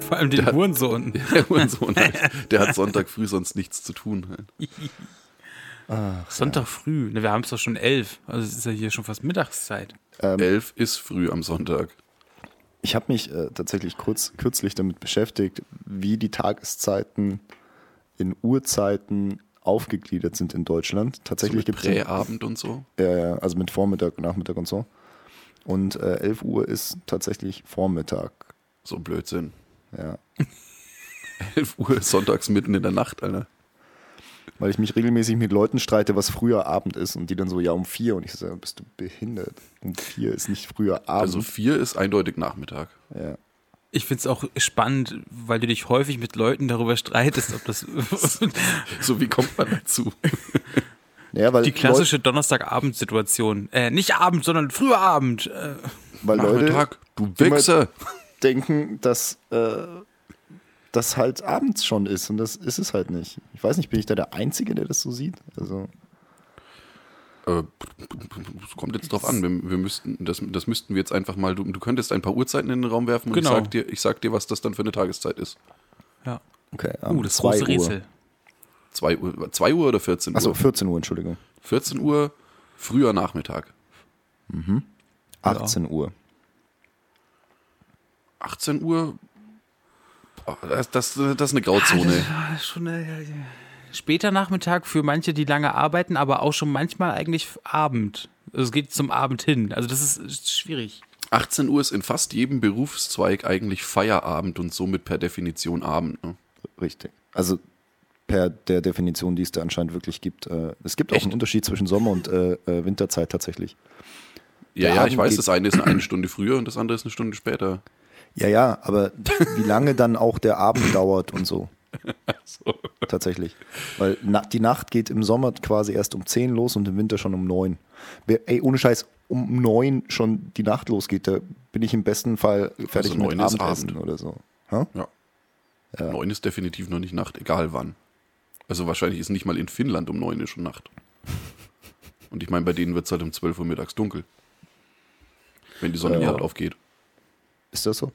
Vor allem den Der- Hurensohn. Der Hurensohn halt. Der hat Sonntag früh sonst nichts zu tun. Sonntag früh. Ne, wir haben es doch schon elf. Also es ist ja hier schon fast Mittagszeit. Elf ist früh am Sonntag. Ich habe mich äh, tatsächlich kurz, kürzlich damit beschäftigt, wie die Tageszeiten in Uhrzeiten aufgegliedert sind in Deutschland. So Tatsächlich mit gibt es Präabend und so. äh, also mit Vormittag, Nachmittag und so. Und äh, 11 Uhr ist tatsächlich Vormittag. So Blödsinn. Ja. 11 Uhr ist sonntags mitten in der Nacht, Alter. Weil ich mich regelmäßig mit Leuten streite, was früher Abend ist und die dann so, ja, um vier. Und ich so, bist du behindert? Um vier ist nicht früher Abend. Also vier ist eindeutig Nachmittag. ja. Ich finde es auch spannend, weil du dich häufig mit Leuten darüber streitest, ob das So wie kommt man dazu? ja, weil die klassische Donnerstagabend-Situation. Äh, nicht Abend, sondern früher Abend. Äh, Leute, weil Leute Nachmittag, du Wichser. denken, dass äh, das halt abends schon ist und das ist es halt nicht. Ich weiß nicht, bin ich da der Einzige, der das so sieht? Also, Äh, Es kommt jetzt drauf an. Wir, wir müssten, das, das müssten wir jetzt einfach mal. Du, du könntest ein paar Uhrzeiten in den Raum werfen und Genau. ich, sag dir, ich sag dir, was das dann für eine Tageszeit ist. ja. okay. Uh, um das 2 große Uhr. Rätsel. 2 Uhr, 2 Uhr oder 14 Uhr? Achso, 14 Uhr, Entschuldigung. 14 Uhr, früher Nachmittag. 18 Uhr. 18 Uhr, das, das, das ist eine Grauzone. Ah, schon äh, später Nachmittag für manche, die lange arbeiten, aber auch schon manchmal eigentlich Abend. Also es geht zum Abend hin. Also das ist, ist schwierig. 18 Uhr ist in fast jedem Berufszweig eigentlich Feierabend und somit per Definition Abend. Ne? Richtig. Also per der Definition, die es da anscheinend wirklich gibt. Äh, es gibt auch Echt? einen Unterschied zwischen Sommer- und äh, äh, Winterzeit tatsächlich. Ja, Der ja, ich Abend weiß, geht- das eine ist eine Stunde früher und das andere ist eine Stunde später. Ja, ja, aber wie lange dann auch der Abend dauert und so. Tatsächlich. Weil na, die Nacht geht im Sommer quasi erst um 10 los und im Winter schon um 9. Wer, ey, ohne Scheiß, um 9 schon die Nacht losgeht, da bin ich im besten Fall fertig Also mit 9 ist Abendessen Abend. oder so. Hä? Ja. Neun ist definitiv noch nicht Nacht, egal wann. Also wahrscheinlich ist nicht mal in Finnland um neun Uhr schon Nacht. Und ich meine, bei denen wird es halt um 12 Uhr mittags dunkel. Wenn die Sonne Ja. überhaupt aufgeht. Ist das so?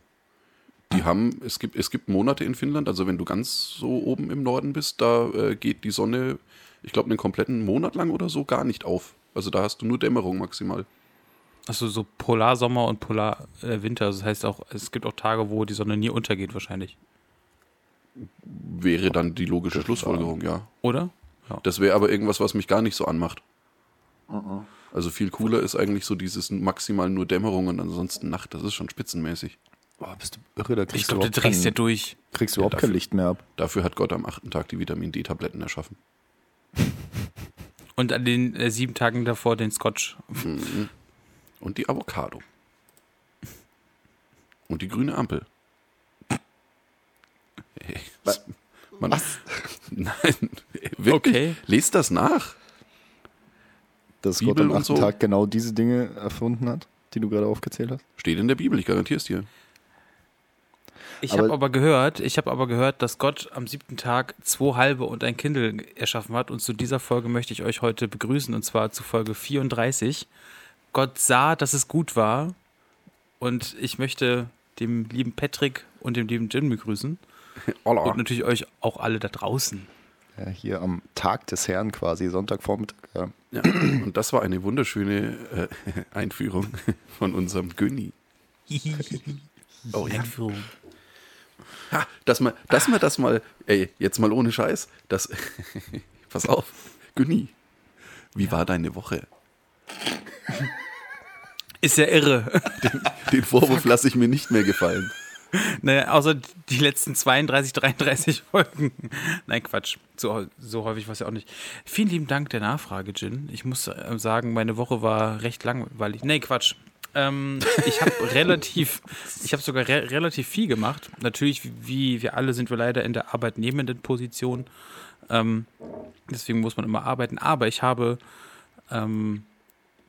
Die haben, es gibt, es gibt Monate in Finnland, also wenn du ganz so oben im Norden bist, da äh, geht die Sonne, ich glaube, einen kompletten Monat lang oder so gar nicht auf. Also da hast du nur Dämmerung maximal. Also so Polarsommer und Polarwinter. Also das heißt auch, es gibt auch Tage, wo die Sonne nie untergeht wahrscheinlich. Wäre dann die logische Schlussfolgerung, ja. Oder? Das wäre aber irgendwas, was mich gar nicht so anmacht. Also viel cooler ist eigentlich so dieses maximal nur Dämmerung und ansonsten Nacht. Das ist schon spitzenmäßig. Boah, bist du irre, da kriegst Ich glaube, du drehst ja kein, durch. kriegst du überhaupt Ja, kein dafür- Licht mehr ab. Dafür hat Gott am achten Tag die Vitamin D-Tabletten erschaffen. Und an den äh, sieben Tagen davor den Scotch. Und die Avocado. Und die grüne Ampel. Hey, Was? Man, Nein, wirklich. Okay. Lest das nach. Dass Bibel Gott am achten so. Tag genau diese Dinge erfunden hat, die du gerade aufgezählt hast. Steht in der Bibel, ich garantiere es dir. Ich habe aber gehört, ich habe aber gehört, dass Gott am siebten Tag zwei halbe und ein Kindle erschaffen hat. Und zu dieser Folge möchte ich euch heute begrüßen, und zwar zu Folge 34. Gott sah, dass es gut war. Und ich möchte dem lieben Patrick und dem lieben Jim begrüßen. Hola. Und natürlich euch auch alle da draußen. Ja, hier am Tag des Herrn quasi, Sonntagvormittag. Ja. Ja, und das war eine wunderschöne äh, Einführung von unserem Günni. Oh ja. Einführung. Ha, dass man, dass man das mal, ey, jetzt mal ohne Scheiß, das, pass auf, Günni, wie war deine Woche? Ist ja irre. Den Vorwurf lasse ich mir nicht mehr gefallen. Naja, außer die letzten 32, 33 Folgen. Nein, Quatsch. So, so häufig war es ja auch nicht. Vielen lieben Dank der Nachfrage, Jin. Ich muss äh, sagen, meine Woche war recht langweilig. Nee, Quatsch. Ähm, ich habe relativ, ich habe sogar re relativ viel gemacht. Natürlich, wie wir alle sind wir leider in der arbeitnehmenden Position. Ähm, deswegen muss man immer arbeiten. Aber ich habe ähm,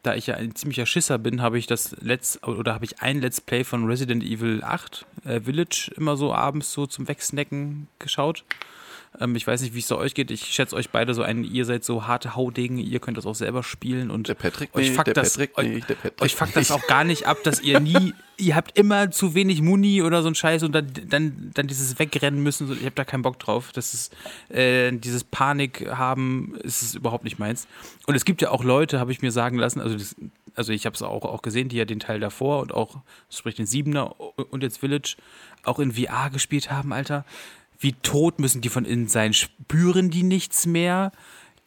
da ich ja ein ziemlicher Schisser bin, habe ich das Let's oder habe ich ein Let's Play von Resident Evil 8 äh, Village immer so abends so zum Wegsnacken geschaut. Ähm, ich weiß nicht, wie es euch geht. Ich schätze euch beide so ein, ihr seid so harte Haudegen, ihr könnt das auch selber spielen und Der Patrick euch nicht, fuckt der das, Patrick euch, nicht, der Patrick euch fuckt das nicht. auch gar nicht ab, dass ihr nie, ihr habt immer zu wenig Muni oder so ein Scheiß und dann, dann, dann dieses Wegrennen müssen. so, Ich habe da keinen Bock drauf. Das ist äh, dieses Panik haben, ist es überhaupt nicht meins. Und es gibt ja auch Leute, habe ich mir sagen lassen, also das, also ich habe es auch, auch gesehen, die ja den Teil davor und auch, sprich den Siebener und jetzt Village, auch in VR gespielt haben, Alter. Wie tot müssen die von innen sein? Spüren die nichts mehr?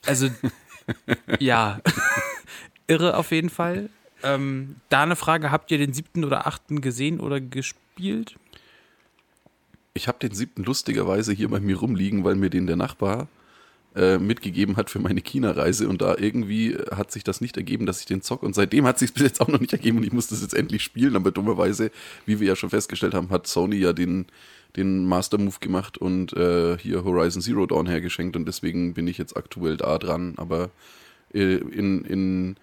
Also, ja, irre auf jeden Fall. Ähm, da eine Frage, habt ihr den siebten oder achten gesehen oder gespielt? Ich habe den siebten lustigerweise hier bei mir rumliegen, weil mir den der Nachbar äh, mitgegeben hat für meine China-Reise und da irgendwie hat sich das nicht ergeben, dass ich den zock und seitdem hat sich bis jetzt auch noch nicht ergeben und ich muss das jetzt endlich spielen, aber dummerweise, wie wir ja schon festgestellt haben, hat Sony ja den, den Master Move gemacht und äh, hier Horizon Zero Dawn hergeschenkt und deswegen bin ich jetzt aktuell da dran, aber äh, in, in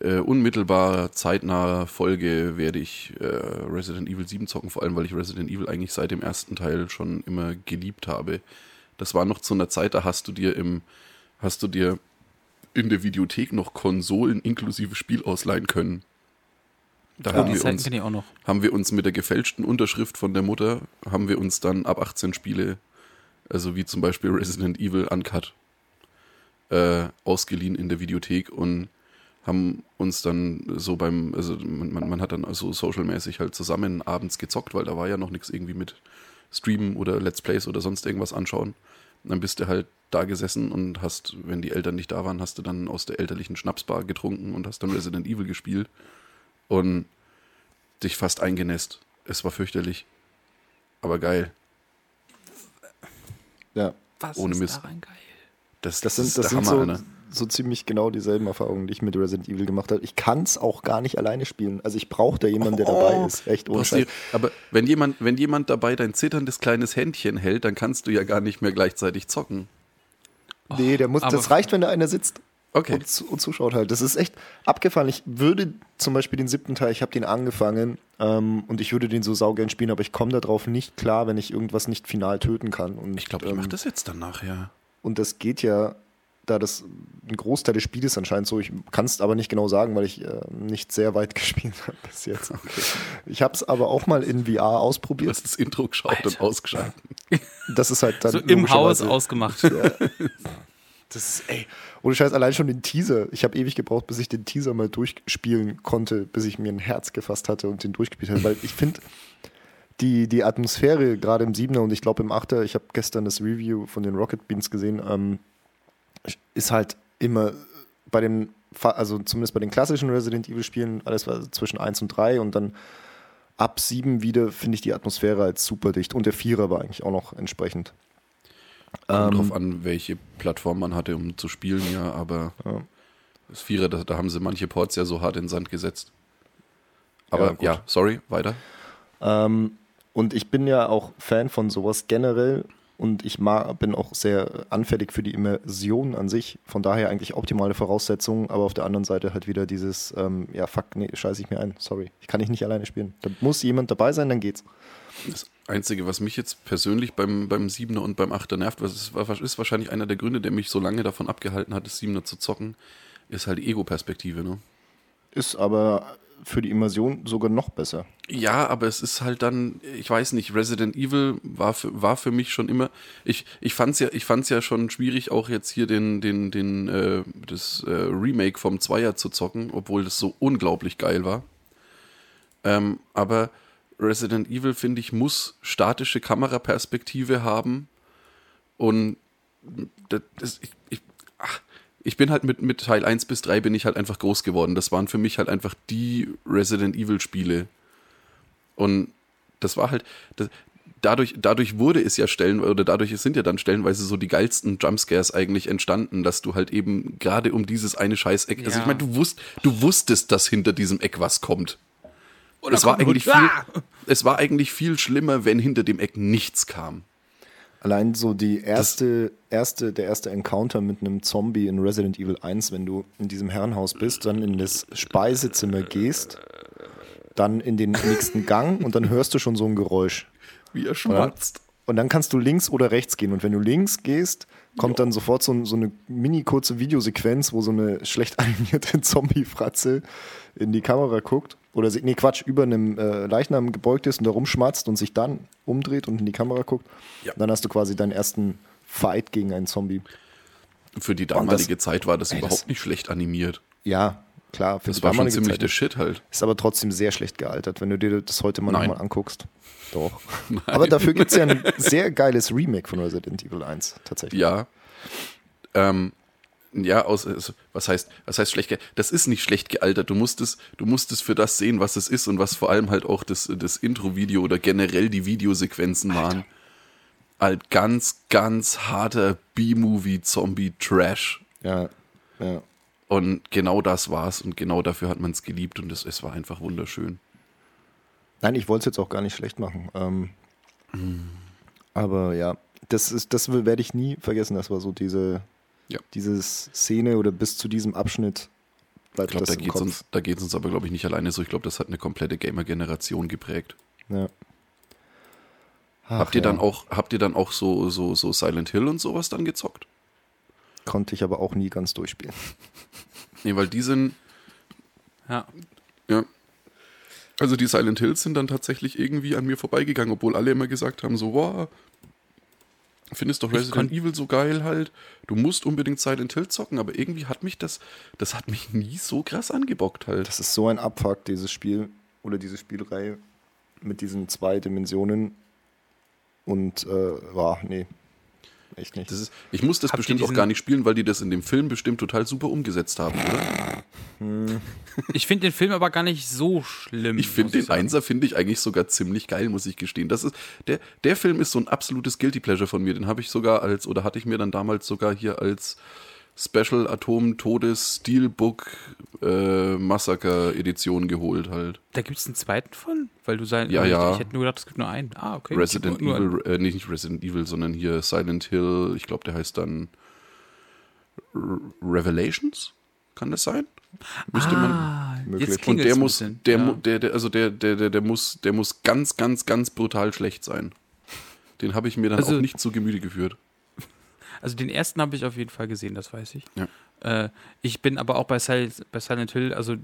äh, unmittelbarer, zeitnaher Folge werde ich äh, Resident Evil 7 zocken, vor allem weil ich Resident Evil eigentlich seit dem ersten Teil schon immer geliebt habe. Das war noch zu einer Zeit, da hast du dir im, hast du dir in der Videothek noch Konsolen inklusive Spiel ausleihen können. Da Ja, haben, wir uns, haben wir uns mit der gefälschten Unterschrift von der Mutter, haben wir uns dann ab 18 Spiele, also wie zum Beispiel Resident Evil Uncut, äh, ausgeliehen in der Videothek und haben uns dann so beim, also man, man, hat dann also socialmäßig halt zusammen abends gezockt, weil da war ja noch nichts irgendwie mit Streamen oder Let's Plays oder sonst irgendwas anschauen. Und dann bist du halt da gesessen und hast, wenn die Eltern nicht da waren, hast du dann aus der elterlichen Schnapsbar getrunken und hast dann Resident Evil gespielt und dich fast eingenässt. Es war fürchterlich. Aber geil. Ja. Was Ohne ist Mist. daran geil? Das, Das sind, ist das der sind Hammer, so, Alter. so ziemlich genau dieselben Erfahrungen, die ich mit Resident Evil gemacht habe. Ich kann es auch gar nicht alleine spielen. Also ich brauche da jemanden, der dabei ist. Echt ohne Scheiß. aber wenn jemand, wenn jemand dabei dein zitterndes kleines Händchen hält, dann kannst du ja gar nicht mehr gleichzeitig zocken. Nee, der muss, aber- das reicht, wenn da einer sitzt Okay. und, und zuschaut halt. Das ist echt abgefahren. Ich würde zum Beispiel den siebten Teil, ich habe den angefangen ähm, und ich würde den so saugern spielen, aber ich komme darauf nicht klar, wenn ich irgendwas nicht final töten kann. Und, Ich glaube, ich ähm, mache das jetzt danach, ja. Und das geht ja, da das ein Großteil des Spiels anscheinend so, ich kann es aber nicht genau sagen, weil ich äh, nicht sehr weit gespielt habe bis jetzt. Ich habe es aber auch mal in VR Du ausprobiert. hast das Intro geschaut und ausgeschaltet. Das ist halt dann So im Haus ausgemacht. Das ist, ey, ohne Scheiß, allein schon den Teaser. Ich habe ewig gebraucht, bis ich den Teaser mal durchspielen konnte, bis ich mir ein Herz gefasst hatte und den durchgespielt habe. Weil ich finde, die, die Atmosphäre, gerade im Siebener und ich glaube im Achter, ich habe gestern das Review von den Rocket Beans gesehen, ähm, ist halt immer bei den, also zumindest bei den klassischen Resident Evil Spielen, alles war zwischen 1 und 3 und dann ab 7 wieder finde ich die Atmosphäre als super dicht. Und der Vierer war eigentlich auch noch entsprechend. Kommt Ähm, drauf an, welche Plattform man hatte, um zu spielen, ja, aber Ja. das Vierer, da, da haben sie manche Ports ja so hart in den Sand gesetzt. Aber gut. ja, sorry, weiter. Ähm, und ich bin ja auch Fan von sowas generell und ich mag, bin auch sehr anfällig für die Immersion an sich. Von daher eigentlich optimale Voraussetzungen, aber auf der anderen Seite halt wieder dieses, ähm, ja, fuck, nee, scheiße ich mir ein, sorry. Ich kann ich nicht alleine spielen. Da muss jemand dabei sein, dann geht's. Das Einzige, was mich jetzt persönlich beim, beim Siebener und beim Achter nervt, was ist, ist wahrscheinlich einer der Gründe, der mich so lange davon abgehalten hat, das Siebener zu zocken, ist halt die Ego-Perspektive, ne? Ist aber für die Immersion sogar noch besser. Ja, aber es ist halt dann, ich weiß nicht, Resident Evil war für, war für mich schon immer, ich, ich fand's ja, ich fand's ja schon schwierig, auch jetzt hier den, den, den, äh, das äh, Remake vom Zweier zu zocken, obwohl das so unglaublich geil war. Ähm, aber Resident Evil, finde ich, muss statische Kameraperspektive haben und das, das, ich, ich, ach, ich bin halt mit, mit Teil 1 bis 3 bin ich halt einfach groß geworden. Das waren für mich halt einfach die Resident Evil Spiele. Und das war halt, das, dadurch, dadurch wurde es ja stellen, oder dadurch sind ja dann stellenweise so die geilsten Jumpscares eigentlich entstanden, dass du halt eben gerade um dieses eine Scheißeck, also Ja. ich meine, du, wusst, du wusstest, dass hinter diesem Eck was kommt. Oder es war eigentlich viel, Ah! es war eigentlich viel schlimmer, wenn hinter dem Eck nichts kam. Allein so die erste, erste, der erste Encounter mit einem Zombie in Resident Evil 1, wenn du in diesem Herrenhaus bist, dann in das Speisezimmer gehst, dann in den nächsten Gang und dann hörst du schon so ein Geräusch. Wie er schmatzt. Und dann kannst du links oder rechts gehen. Und wenn du links gehst, kommt dann sofort so, so eine mini kurze Videosequenz, wo so eine schlecht animierte Zombie-Fratze in die Kamera guckt. Oder, nee, Quatsch, über einem äh, Leichnam gebeugt ist und da rumschmatzt und sich dann umdreht und in die Kamera guckt. Ja. Dann hast du quasi deinen ersten Fight gegen einen Zombie. Für die das- damalige Zeit war das Ey, das- überhaupt nicht schlecht animiert. Ja, klar. Das war schon ziemlich Zeit der Shit halt. Ist aber trotzdem sehr schlecht gealtert, wenn du dir das heute mal Nein. nochmal anguckst. Doch. Aber dafür gibt es ja ein sehr geiles Remake von Resident Evil 1, tatsächlich. Ja. Ähm, ja, aus, was heißt, was heißt schlecht gealtert? Das ist nicht schlecht gealtert. Du musst es, du musst es für das sehen, was es ist und was vor allem halt auch das, das Intro-Video oder generell die Videosequenzen waren. Halt ganz, ganz harter B-Movie-Zombie-Trash. Ja, ja. Und genau das war's und genau dafür hat man es geliebt und es, es war einfach wunderschön. Nein, ich wollte es jetzt auch gar nicht schlecht machen. Ähm, Aber ja, das ist, das werde ich nie vergessen. Das war so diese, Ja. diese Szene oder bis zu diesem Abschnitt Ich das da im geht's Kopf. uns, da geht's uns aber, glaube ich, nicht alleine so. Ich glaube, das hat eine komplette Gamer-Generation geprägt. Ja. Ach, habt ihr ja. dann auch, habt ihr dann auch so, so, so Silent Hill und sowas dann gezockt? Konnte ich aber auch nie ganz durchspielen. Nee, weil die sind, Ja. ja. Also die Silent Hills sind dann tatsächlich irgendwie an mir vorbeigegangen, obwohl alle immer gesagt haben, so, wow, findest doch Resident Evil so geil halt. Du musst unbedingt Silent Hill zocken, aber irgendwie hat mich das, das hat mich nie so krass angebockt halt. Das ist so ein Abfuck, dieses Spiel oder diese Spielreihe mit diesen zwei Dimensionen. Und, äh, war, nee, echt nicht. Das ist, ich muss das Habt bestimmt auch gar nicht spielen, weil die das in dem Film bestimmt total super umgesetzt haben, oder? Ich finde den Film aber gar nicht so schlimm. Ich finde den. Einser finde ich eigentlich sogar ziemlich geil, muss ich gestehen. Das ist der der Film ist so ein absolutes Guilty Pleasure von mir. Den habe ich sogar als oder hatte ich mir dann damals sogar hier als Special Atom Todes Steelbook äh, Massaker Edition geholt halt. Da gibt es einen zweiten von? Weil du sein. Ja, ich, ja. Ich hätte nur gedacht, es gibt nur einen. Ah, okay. Resident nur, Evil, äh, nee, nicht Resident Evil, sondern hier Silent Hill. Ich glaube, der heißt dann R Revelations. Kann das sein? Müsste man. Ah, Möglich. jetzt Und klingelt der muss, bisschen. der, ja. der, der, also der, der, der, der muss, der muss ganz, ganz, ganz brutal schlecht sein. Den habe ich mir dann Also- auch nicht zu Gemüte geführt. Also den ersten habe ich auf jeden Fall gesehen, das weiß ich. Ja. Äh, ich bin aber auch bei Silent, bei Silent Hill, also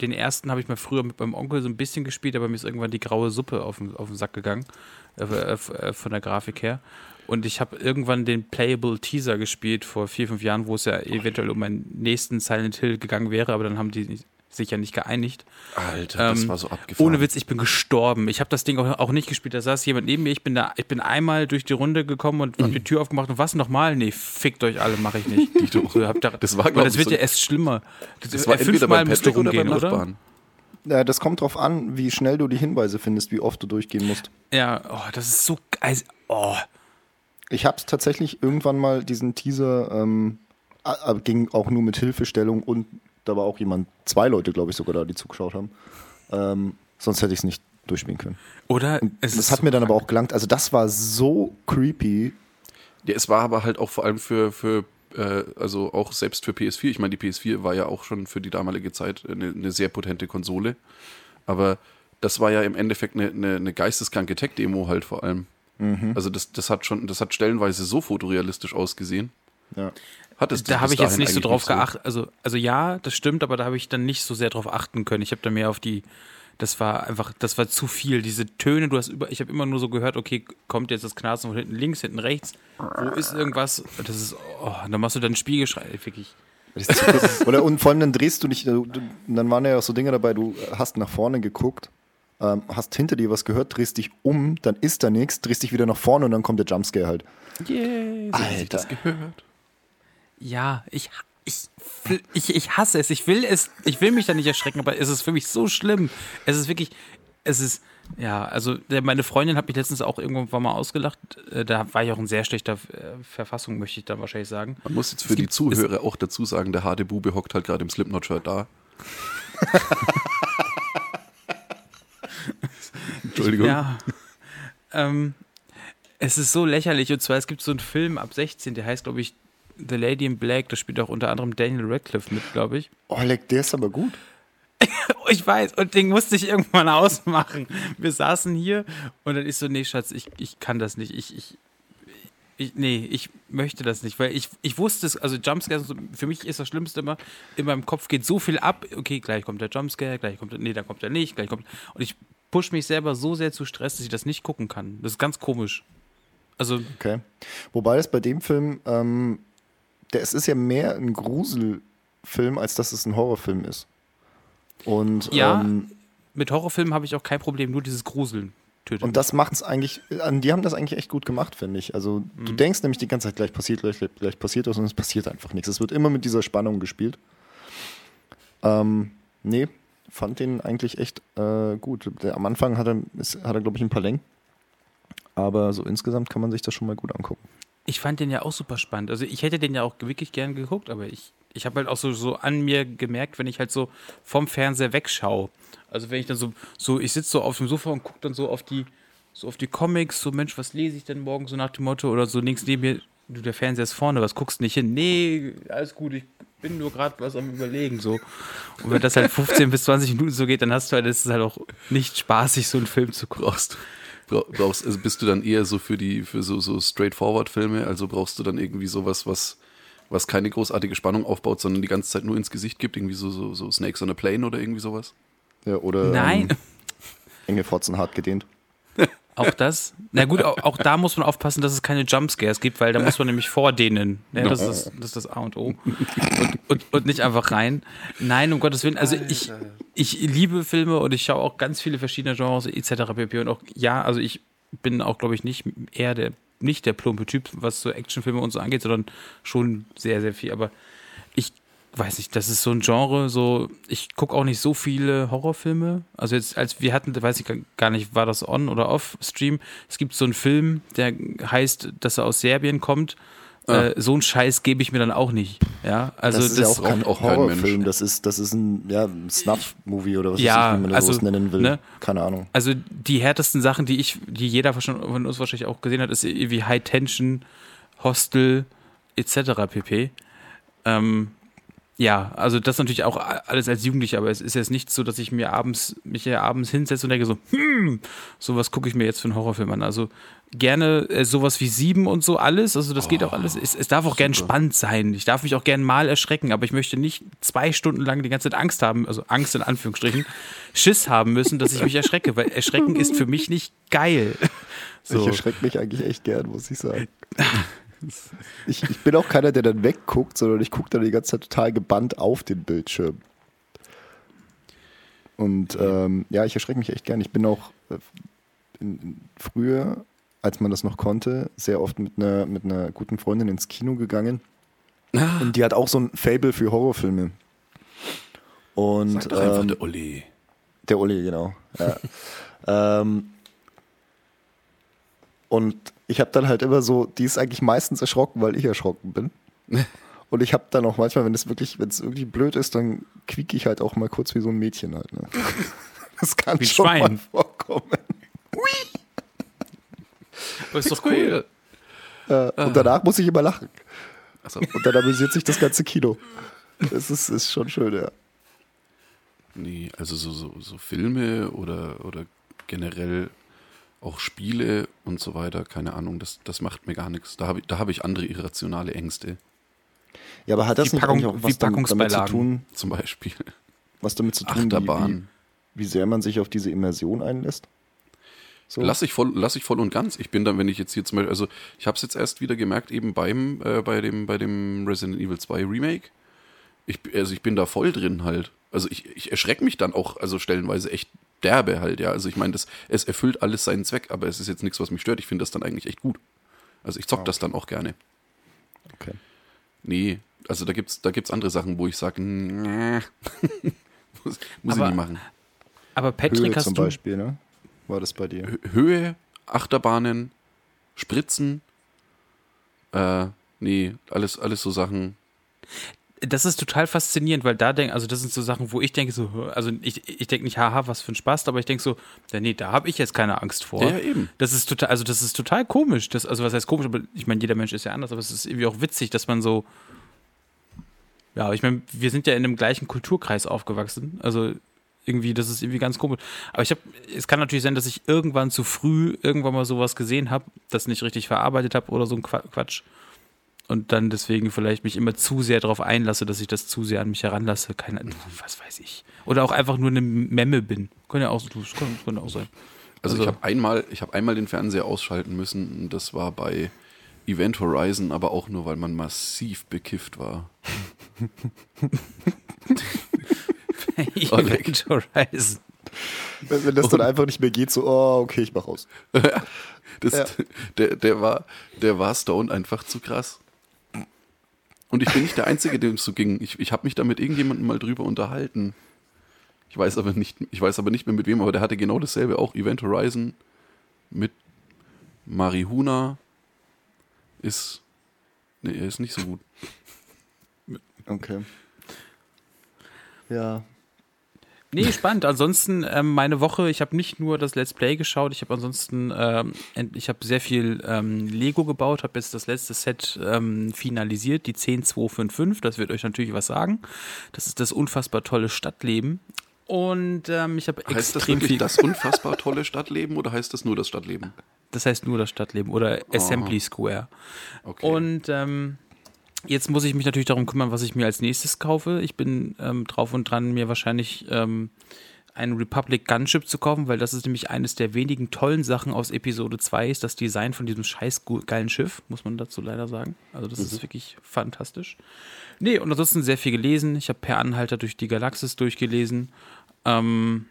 den ersten habe ich mal früher mit meinem Onkel so ein bisschen gespielt, aber mir ist irgendwann die graue Suppe auf den, auf den Sack gegangen, äh, äh, äh, von der Grafik her. Und ich habe irgendwann den Playable Teaser gespielt vor vier, fünf Jahren, wo es ja eventuell um meinen nächsten Silent Hill gegangen wäre, aber dann haben die nicht- sich ja nicht geeinigt. Alter, das Ähm, war so abgefahren. Ohne Witz, ich bin gestorben. Ich habe das Ding auch, auch nicht gespielt. Da saß jemand neben mir. Ich bin da, ich bin einmal durch die Runde gekommen und hab die Tür aufgemacht und was nochmal? Nee, fickt euch alle, mache ich nicht. Ich doch. So, hab da, Das war, das wird so- ja erst schlimmer. Das, Das war fünfmal oder beim rumgehen, oder? Nachbarn. Ja, das kommt drauf an, wie schnell du die Hinweise findest, wie oft du durchgehen musst. Ja, oh, das ist so geil. Oh, Ich habe es tatsächlich irgendwann mal diesen Teaser, ähm, ging auch nur mit Hilfestellung und da war auch jemand, zwei Leute, glaube ich, sogar da, die zugeschaut haben. Ähm, sonst hätte ich es nicht durchspielen können. oder? Es das hat so mir dann aber auch gelangt. Also das war so creepy. Ja, es war aber halt auch vor allem für, für äh, also auch selbst für PS4. Ich meine, die PS4 war ja auch schon für die damalige Zeit eine, eine sehr potente Konsole. Aber das war ja im Endeffekt eine, eine, eine geisteskranke Tech-Demo halt vor allem. Mhm. Also das, das hat schon, das hat stellenweise so fotorealistisch ausgesehen. Ja. Hat es das Da habe ich jetzt nicht so drauf geachtet. Also, also ja, das stimmt, aber da habe ich dann nicht so sehr drauf achten können. Ich habe da mehr auf die. Das war einfach, das war zu viel. Diese Töne, du hast über, ich habe immer nur so gehört, okay, kommt jetzt das Knarzen von hinten links, hinten rechts. Wo ist irgendwas? Das ist, oh, und dann machst du dann Spiegelschrei, wirklich. Oder und vor allem dann drehst du dich, du- du- dann waren ja auch so Dinge dabei, du hast nach vorne geguckt, ähm, hast hinter dir was gehört, drehst dich um, dann ist da nichts, drehst dich wieder nach vorne und dann kommt der Jumpscare halt. Yeah, so sich das gehört. Ja, ich, ich, ich, ich hasse es. Ich will es, ich will mich da nicht erschrecken, aber es ist für mich so schlimm. Es ist wirklich, es ist, ja, also meine Freundin hat mich letztens auch irgendwann mal ausgelacht. Äh, Da war ich auch in sehr schlechter äh, Verfassung, möchte ich dann wahrscheinlich sagen. Man muss jetzt für Es die gibt- Zuhörer auch dazu sagen, der harte Bube hockt halt gerade im Slipknot-Shirt da. Entschuldigung. Ja. ähm, Es ist so lächerlich. Und zwar, es gibt so einen Film ab 16, der heißt, glaube ich, The Lady in Black. Da spielt auch unter anderem Daniel Radcliffe mit, glaube ich. Oh, leck, der ist aber gut. ich weiß, und den musste ich irgendwann ausmachen. Wir saßen hier und dann ist so, nee, Schatz, ich, ich kann das nicht. Ich, ich, ich, nee, ich möchte das nicht, weil ich, ich wusste es, also Jumpscares, für mich ist das Schlimmste immer, in meinem Kopf geht so viel ab, okay, gleich kommt der Jumpscare, gleich kommt der, nee, da kommt er nicht, gleich kommt, und ich push mich selber so sehr zu Stress, dass ich das nicht gucken kann. Das ist ganz komisch. Also. Okay. Wobei es bei dem Film, ähm, der, es ist ja mehr ein Gruselfilm, als dass es ein Horrorfilm ist. Und, ja, ähm, mit Horrorfilmen habe ich auch kein Problem, nur dieses Gruseln tötet. Und das macht es eigentlich, die haben das eigentlich echt gut gemacht, finde ich. Also mhm. du denkst nämlich die ganze Zeit, gleich passiert, gleich, gleich passiert was und es passiert einfach nichts. Es wird immer mit dieser Spannung gespielt. Ähm, nee, fand den eigentlich echt äh, gut. Der, am Anfang hat er, ist, hat er glaube ich, ein paar Längen. Aber so insgesamt kann man sich das schon mal gut angucken. Ich fand den ja auch super spannend. Also ich hätte den ja auch wirklich gern geguckt, aber ich, ich habe halt auch so, so an mir gemerkt, wenn ich halt so vom Fernseher wegschaue. Also wenn ich dann so, so ich sitze so auf dem Sofa und gucke dann so auf die, so auf die Comics, so Mensch, was lese ich denn morgen so nach dem Motto oder so links neben mir, du, der Fernseher ist vorne, was guckst du nicht hin? Nee, alles gut, ich bin nur gerade was am überlegen so. Und wenn das halt 15 bis 20 Minuten so geht, dann hast du halt, ist es halt auch nicht spaßig, so einen Film zu gucken. Brauchst, also bist du dann eher so für die, für so, so straightforward Filme, also brauchst du dann irgendwie sowas, was, was keine großartige Spannung aufbaut, sondern die ganze Zeit nur ins Gesicht gibt, irgendwie so, so, so Snakes on a Plane oder irgendwie sowas? Ja, oder Nein. Ähm, enge Fotzen hart gedehnt. Auch das? Na gut, auch, auch, da muss man aufpassen, dass es keine Jumpscares gibt, weil da muss man nämlich vordehnen. Ja, das, ist, das ist das A und O. Und, und, und nicht einfach rein. Nein, um Gottes Willen. Also ich, ich liebe Filme und ich schaue auch ganz viele verschiedene Genres etc. pp. Und auch, ja, also ich bin auch, glaube ich, nicht eher der, nicht der plumpe Typ, was so Actionfilme und so angeht, sondern schon sehr, sehr viel. Aber ich weiß nicht, das ist so ein Genre, so, ich gucke auch nicht so viele Horrorfilme. Also jetzt, als wir hatten, weiß ich gar nicht, war das on oder off Stream. Es gibt so einen Film, der heißt, dass er aus Serbien kommt. Ah. Äh, so einen Scheiß gebe ich mir dann auch nicht. Ja, also das ist das ja auch kein auch Horrorfilm. Das ist, das ist ein, ja, ein Snuff-Movie oder was ja, ich, wie man das also, nennen will. Ne? Keine Ahnung. Also die härtesten Sachen, die ich, die jeder von uns wahrscheinlich auch gesehen hat, ist wie High Tension, Hostel etc. pp. Ähm, ja, also das natürlich auch alles als Jugendlicher, aber es ist jetzt nicht so, dass ich mir abends, mich ja abends hinsetze und denke so, hm, sowas gucke ich mir jetzt für einen Horrorfilm an. Also gerne äh, sowas wie Sieben und so alles, also das oh, geht auch alles. Es, es darf auch gern spannend sein. Ich darf mich auch gern mal erschrecken, aber ich möchte nicht zwei Stunden lang die ganze Zeit Angst haben, also Angst in Anführungsstrichen, Schiss haben müssen, dass ich mich erschrecke, weil Erschrecken ist für mich nicht geil. So. Ich erschrecke mich eigentlich echt gern, muss ich sagen. Ich, ich, bin auch keiner, der dann wegguckt, sondern ich gucke dann die ganze Zeit total gebannt auf den Bildschirm. Und ähm, ja, ich erschrecke mich echt gern. Ich bin auch äh, in, in, früher, als man das noch konnte, sehr oft mit einer, mit einer guten Freundin ins Kino gegangen. Ah. Und die hat auch so ein Fable für Horrorfilme. Und, Sag doch einfach ähm, der Olli. Der Olli, genau. Ja. ähm, und ich habe dann halt immer so, die ist eigentlich meistens erschrocken, weil ich erschrocken bin. Und ich habe dann auch manchmal, wenn es wirklich, wenn es irgendwie blöd ist, dann quieke ich halt auch mal kurz wie so ein Mädchen halt. Ne? Das kann wie schon Schwein. mal vorkommen. Ui. Das ist doch cool. Äh, und danach muss ich immer lachen. So. Und dann amüsiert sich das ganze Kino. Das ist, ist schon schön, ja. Nee, also so, so, so Filme oder, oder generell auch Spiele und so weiter, keine Ahnung, das, das macht mir gar nichts. Da habe ich, hab ich andere irrationale Ängste. Ja, aber hat das die nicht Packung, auch was damit, damit zu tun? Zum Beispiel. Was damit zu tun, Achterbahn. Wie, wie, wie sehr man sich auf diese Immersion einlässt? So. Lass ich voll, lass ich voll und ganz. Ich bin dann, wenn ich jetzt hier zum Beispiel, also ich habe es jetzt erst wieder gemerkt, eben beim, äh, bei dem, bei dem Resident Evil 2 Remake. Ich, also ich bin da voll drin halt. Also ich, ich erschrecke mich dann auch, also stellenweise echt derbe halt, ja. Also ich meine, es erfüllt alles seinen Zweck, aber es ist jetzt nichts, was mich stört. Ich finde das dann eigentlich echt gut. Also ich zock okay. das dann auch gerne. Okay. Nee, also da gibt's, da gibt's andere Sachen, wo ich sage, muss, muss aber, ich nicht machen. Aber Patrick Höhe hast zum du Beispiel, ne? War das bei dir? Höhe, Achterbahnen, Spritzen, äh, nee, alles, alles so Sachen. Das ist total faszinierend, weil da denke, also das sind so Sachen, wo ich denke so, also ich, ich denke nicht, haha, was für ein Spaß, aber ich denke so, ja, nee, da habe ich jetzt keine Angst vor. Ja, eben. Das ist total, also das ist total komisch. Das, also was heißt komisch, aber ich meine, jeder Mensch ist ja anders, aber es ist irgendwie auch witzig, dass man so, ja, ich meine, wir sind ja in einem gleichen Kulturkreis aufgewachsen, also irgendwie, das ist irgendwie ganz komisch. Aber ich habe, es kann natürlich sein, dass ich irgendwann zu früh irgendwann mal sowas gesehen habe, das nicht richtig verarbeitet habe oder so ein Quatsch und dann deswegen vielleicht mich immer zu sehr darauf einlasse, dass ich das zu sehr an mich heranlasse. Keine, was weiß ich. Oder auch einfach nur eine Memme bin. Kann ja auch, kann, kann auch sein. Also, also ich habe einmal, ich habe einmal den Fernseher ausschalten müssen. Und das war bei Event Horizon, aber auch nur, weil man massiv bekifft war. Event Horizon. Wenn, wenn das dann einfach nicht mehr geht, so, oh, okay, ich mach aus. das, ja. der, der, war, der war Stone einfach zu krass. Und ich bin nicht der Einzige, dem es so ging. Ich, ich habe mich da mit irgendjemandem mal drüber unterhalten. Ich weiß aber nicht, ich weiß aber nicht mehr mit wem, aber der hatte genau dasselbe auch. Event Horizon mit Marihuna ist. Nee, er ist nicht so gut. Okay. Ja, Nee, spannend. Ansonsten ähm, meine Woche, ich habe nicht nur das Let's Play geschaut, ich habe ansonsten, ähm, ich habe sehr viel ähm, Lego gebaut, habe jetzt das letzte Set ähm, finalisiert, die 10255, das wird euch natürlich was sagen. Das ist das unfassbar tolle Stadtleben. Und ähm, ich habe extrem heißt das wirklich viel das unfassbar tolle Stadtleben oder heißt das nur das Stadtleben? Das heißt nur das Stadtleben oder Assembly oh. Square. Okay. Und ähm, Jetzt muss ich mich natürlich darum kümmern, was ich mir als nächstes kaufe. Ich bin ähm, drauf und dran, mir wahrscheinlich ähm, ein Republic Gunship zu kaufen, weil das ist nämlich eines der wenigen tollen Sachen aus Episode 2 ist das Design von diesem scheiß geilen Schiff, muss man dazu leider sagen. Also das mhm. ist wirklich fantastisch. Nee, und ansonsten sehr viel gelesen. Ich habe per Anhalter durch die Galaxis durchgelesen. Ähm,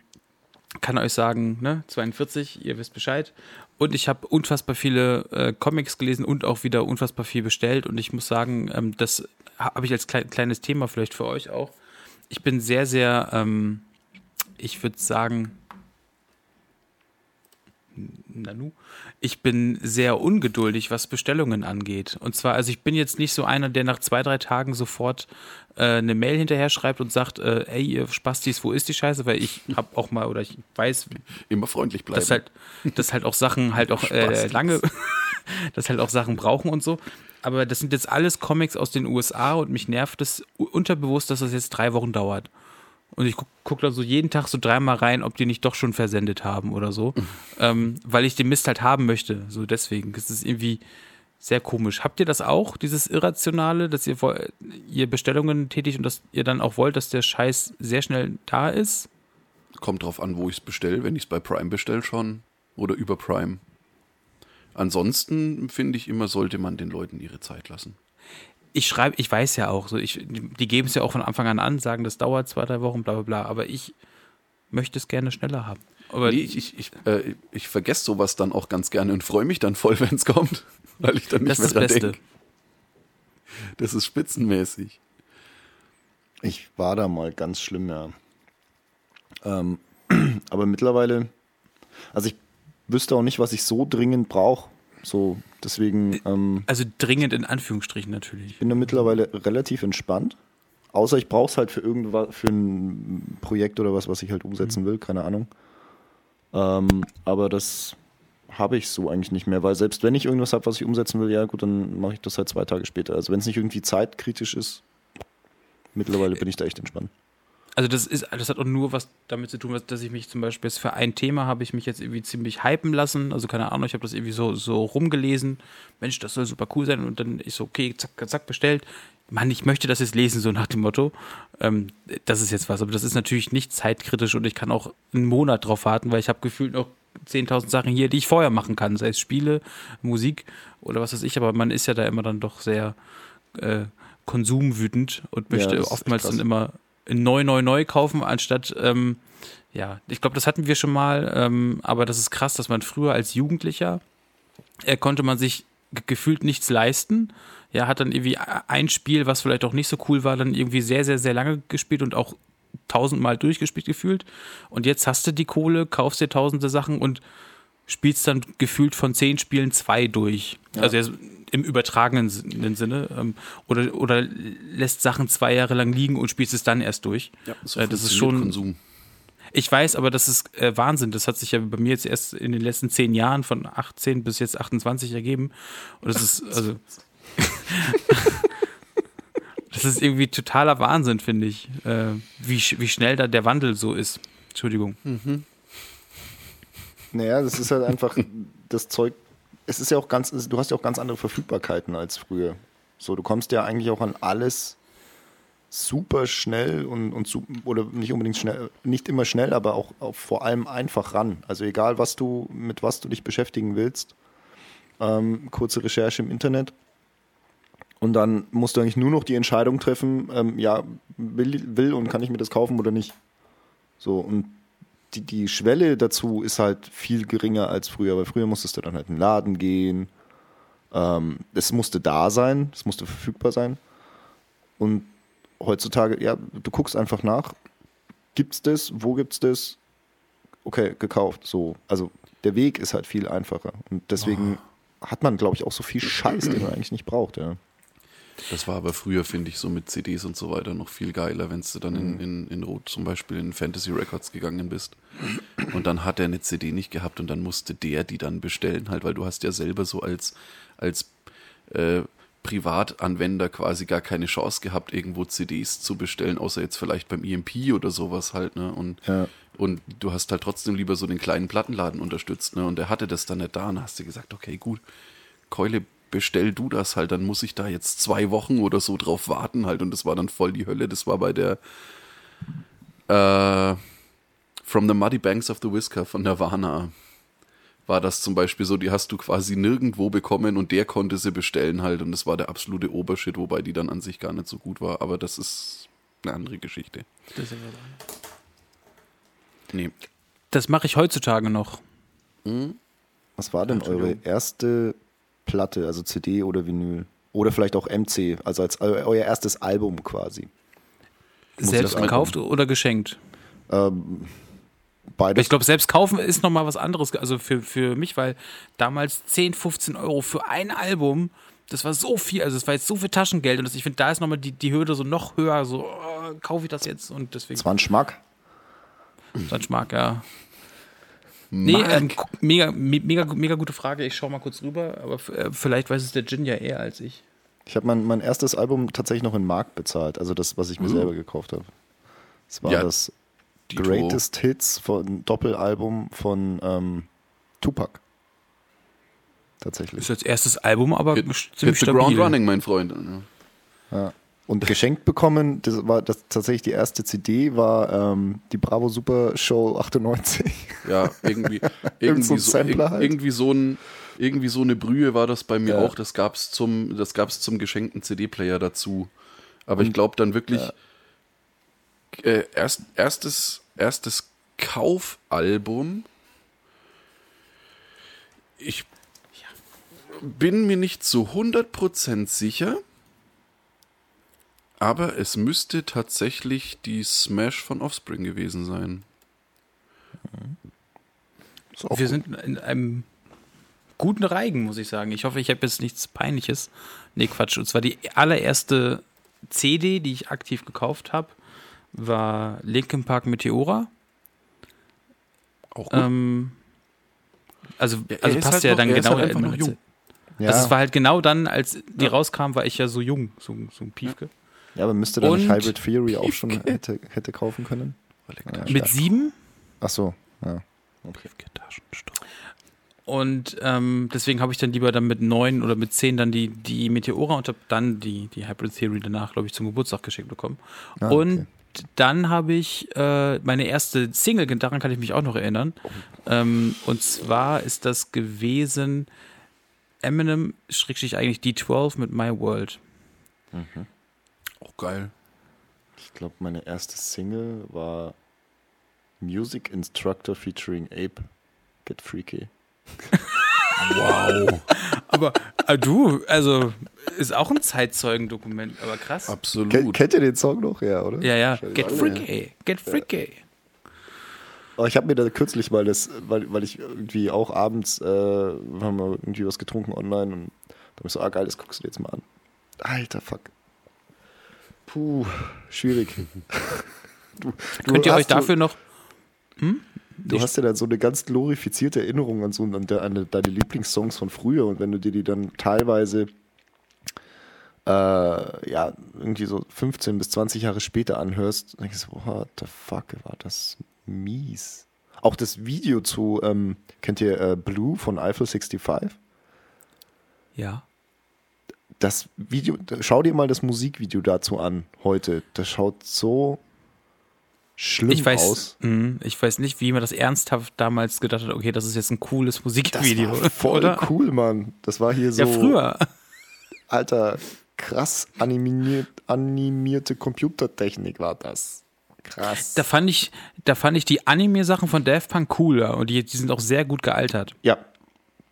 kann euch sagen, ne, 42, ihr wisst Bescheid. Und ich habe unfassbar viele äh, Comics gelesen und auch wieder unfassbar viel bestellt. Und ich muss sagen, ähm, das habe ich als klei kleines Thema vielleicht für euch auch. Ich bin sehr, sehr, ähm, ich würde sagen, Nanu, ich bin sehr ungeduldig, was Bestellungen angeht. Und zwar, also ich bin jetzt nicht so einer, der nach zwei, drei Tagen sofort äh, eine Mail hinterher schreibt und sagt, äh, ey, ihr Spastis, wo ist die Scheiße? Weil ich habe auch mal, oder ich weiß... Immer freundlich bleiben. Dass halt, dass halt auch Sachen halt auch äh, lange, dass halt auch Sachen brauchen und so. Aber das sind jetzt alles Comics aus den USA und mich nervt es unterbewusst, dass das jetzt drei Wochen dauert. Und ich gucke guck dann so jeden Tag so dreimal rein, ob die nicht doch schon versendet haben oder so. ähm, weil ich den Mist halt haben möchte. So deswegen. Das ist irgendwie sehr komisch. Habt ihr das auch, dieses Irrationale, dass ihr, ihr Bestellungen tätigt und dass ihr dann auch wollt, dass der Scheiß sehr schnell da ist? Kommt drauf an, wo ich es bestelle. Wenn ich es bei Prime bestelle schon. Oder über Prime. Ansonsten finde ich immer, sollte man den Leuten ihre Zeit lassen ich schreibe, ich weiß ja auch, so ich, die geben es ja auch von Anfang an an, sagen, das dauert zwei, drei Wochen, bla bla bla, aber ich möchte es gerne schneller haben. Aber nee, ich, ich, ich, äh, ich vergesse sowas dann auch ganz gerne und freue mich dann voll, wenn es kommt, weil ich dann nicht das mehr dran denke. Das ist spitzenmäßig. Ich war da mal ganz schlimm, ja. Ähm, aber mittlerweile, also ich wüsste auch nicht, was ich so dringend brauche. So, deswegen. Ähm, also dringend in Anführungsstrichen natürlich. Ich bin da mittlerweile relativ entspannt. Außer ich brauche es halt für irgendwas, für ein Projekt oder was, was ich halt umsetzen mhm. will, keine Ahnung. Ähm, aber das habe ich so eigentlich nicht mehr, weil selbst wenn ich irgendwas habe, was ich umsetzen will, ja gut, dann mache ich das halt zwei Tage später. Also wenn es nicht irgendwie zeitkritisch ist, mittlerweile bin ich da echt entspannt also das ist, das hat auch nur was damit zu tun, dass ich mich zum Beispiel für ein Thema habe ich mich jetzt irgendwie ziemlich hypen lassen. Also keine Ahnung, ich habe das irgendwie so, so rumgelesen. Mensch, das soll super cool sein. Und dann ist so, okay, zack, zack, bestellt. Mann, ich möchte das jetzt lesen, so nach dem Motto. Ähm, das ist jetzt was. Aber das ist natürlich nicht zeitkritisch und ich kann auch einen Monat drauf warten, weil ich habe gefühlt noch 10.000 Sachen hier, die ich vorher machen kann. Sei es Spiele, Musik oder was weiß ich. Aber man ist ja da immer dann doch sehr äh, konsumwütend und möchte ja, oftmals dann immer neu, neu, neu kaufen, anstatt, ähm, ja, ich glaube, das hatten wir schon mal, ähm, aber das ist krass, dass man früher als Jugendlicher äh, konnte man sich gefühlt nichts leisten. Ja, hat dann irgendwie ein Spiel, was vielleicht auch nicht so cool war, dann irgendwie sehr, sehr, sehr lange gespielt und auch tausendmal durchgespielt gefühlt. Und jetzt hast du die Kohle, kaufst dir tausende Sachen und spielst dann gefühlt von zehn Spielen zwei durch. Ja. Also jetzt im übertragenen Sinne. Ähm, oder, oder lässt Sachen zwei Jahre lang liegen und spielst es dann erst durch. Ja, so äh, das ist schon. Konsum. Ich weiß, aber das ist äh, Wahnsinn. Das hat sich ja bei mir jetzt erst in den letzten zehn Jahren von 18 bis jetzt 28 ergeben. Und das ist, also. das ist irgendwie totaler Wahnsinn, finde ich, äh, wie, wie schnell da der Wandel so ist. Entschuldigung. Mhm. Naja, das ist halt einfach das Zeug. Es ist ja auch ganz, du hast ja auch ganz andere Verfügbarkeiten als früher. So, du kommst ja eigentlich auch an alles super schnell und, und oder nicht unbedingt schnell, nicht immer schnell, aber auch, auch vor allem einfach ran. Also egal, was du, mit was du dich beschäftigen willst, ähm, kurze Recherche im Internet. Und dann musst du eigentlich nur noch die Entscheidung treffen, ähm, ja, will, will und kann ich mir das kaufen oder nicht. So, und die, die Schwelle dazu ist halt viel geringer als früher, weil früher musstest du dann halt in den Laden gehen. Ähm, es musste da sein, es musste verfügbar sein. Und heutzutage, ja, du guckst einfach nach, gibt's das, wo gibt's das? Okay, gekauft. So, also der Weg ist halt viel einfacher. Und deswegen oh. hat man, glaube ich, auch so viel Scheiß, den man eigentlich nicht braucht, ja. Das war aber früher, finde ich, so mit CDs und so weiter noch viel geiler, wenn du dann in, mhm. in, in Rot zum Beispiel in Fantasy Records gegangen bist. Und dann hat er eine CD nicht gehabt und dann musste der die dann bestellen, halt, weil du hast ja selber so als, als äh, Privatanwender quasi gar keine Chance gehabt, irgendwo CDs zu bestellen, außer jetzt vielleicht beim EMP oder sowas halt, ne? Und, ja. und du hast halt trotzdem lieber so den kleinen Plattenladen unterstützt, ne? Und er hatte das dann nicht da und hast dir gesagt, okay, gut, Keule, bestell du das halt, dann muss ich da jetzt zwei Wochen oder so drauf warten halt und das war dann voll die Hölle. Das war bei der äh, From the Muddy Banks of the Whisker von Nirvana war das zum Beispiel so, die hast du quasi nirgendwo bekommen und der konnte sie bestellen halt und das war der absolute Obershit, wobei die dann an sich gar nicht so gut war, aber das ist eine andere Geschichte. Das ist Nee. Das mache ich heutzutage noch. Hm? Was war denn eure erste Platte, also CD oder Vinyl? Oder vielleicht auch MC, also als euer erstes Album quasi? Selbst gekauft oder geschenkt? Ähm, Beides. Ich glaube, selbst kaufen ist nochmal was anderes, also für, für mich, weil damals 10, 15 Euro für ein Album, das war so viel, also es war jetzt so viel Taschengeld und das, ich finde, da ist nochmal die, die Hürde so noch höher, so oh, kaufe ich das jetzt und deswegen. Das war ein Schmack. Das war ein Schmack, ja. Nee, ähm, mega, mega, mega gute Frage. Ich schaue mal kurz rüber, aber äh, vielleicht weiß es der Gin ja eher als ich. Ich habe mein, mein erstes Album tatsächlich noch in Mark bezahlt, also das, was ich mir mhm. selber gekauft habe. Das war ja, das Greatest Hits von Doppelalbum von ähm, Tupac. Tatsächlich. Ist als erstes Album, aber hit, ziemlich hit the ground running, mein Freund. Ja. Und geschenkt bekommen, das war das tatsächlich die erste CD, war ähm, die Bravo Super Show 98. Ja, irgendwie, irgendwie, so, halt. irgendwie so ein irgendwie so eine Brühe war das bei mir ja. auch. Das gab's zum, das gab's zum geschenkten CD-Player dazu. Aber Und, ich glaube dann wirklich, ja äh, erst, erstes, erstes Kaufalbum. Ich bin mir nicht zu 100% sicher, aber es müsste tatsächlich die Smash von Offspring gewesen sein. Wir gut. sind in einem guten Reigen, muss ich sagen. Ich hoffe, ich habe jetzt nichts Peinliches. Nee, Quatsch. Und zwar die allererste CD, die ich aktiv gekauft habe, war Linkin Park Meteora. Auch gut. Ähm, also, also passt halt ja noch, dann genau. Halt noch jung. Ja. Also es war halt genau dann, als die ja. rauskam, war ich ja so jung, so, so ein Piefke. Ja, aber müsste dann nicht Hybrid Theory auch schon hätte, hätte kaufen können? Ja, mit sieben? Ach so, ja. Okay. Und ähm, deswegen habe ich dann lieber dann mit neun oder mit zehn dann die, die Meteora und habe dann die, die Hybrid Theory danach, glaube ich, zum Geburtstag geschenkt bekommen. Ah, und okay dann habe ich äh, meine erste Single, daran kann ich mich auch noch erinnern. Ähm, und zwar ist das gewesen Eminem, schrägstrich eigentlich D12 mit My World. Mhm. Auch geil. Ich glaube, meine erste Single war Music Instructor featuring Ape. Get Freaky. wow. Aber äh, du, also ist auch ein Zeitzeugendokument, aber krass. Absolut. Ken, kennt ihr den Song noch? Ja, oder? Ja, ja. Get freaky. Get freaky. Aber ich habe mir da kürzlich mal das, weil, weil ich irgendwie auch abends, äh, haben wir irgendwie was getrunken online und da habe ich so, ah geil, das guckst du dir jetzt mal an. Alter, fuck. Puh, schwierig. Du, du Könnt ihr euch dafür noch. Hm? Du hast ja dann so eine ganz glorifizierte Erinnerung an so an, de, an deine Lieblingssongs von früher und wenn du dir die dann teilweise äh, ja, irgendwie so 15 bis 20 Jahre später anhörst, denkst du, what the fuck, war das mies. Auch das Video zu, ähm, kennt ihr äh, Blue von Eiffel 65? Ja. Das Video, schau dir mal das Musikvideo dazu an heute. Das schaut so schlimm ich weiß, aus. Mh, ich weiß nicht, wie man das ernsthaft damals gedacht hat, okay, das ist jetzt ein cooles Musikvideo. Das war voll oder? cool, Mann. Das war hier so. Ja, früher. Alter, krass animiert, animierte Computertechnik war das. Krass. Da fand ich, da fand ich die Anime-Sachen von Daft Punk cooler und die, die sind auch sehr gut gealtert. Ja,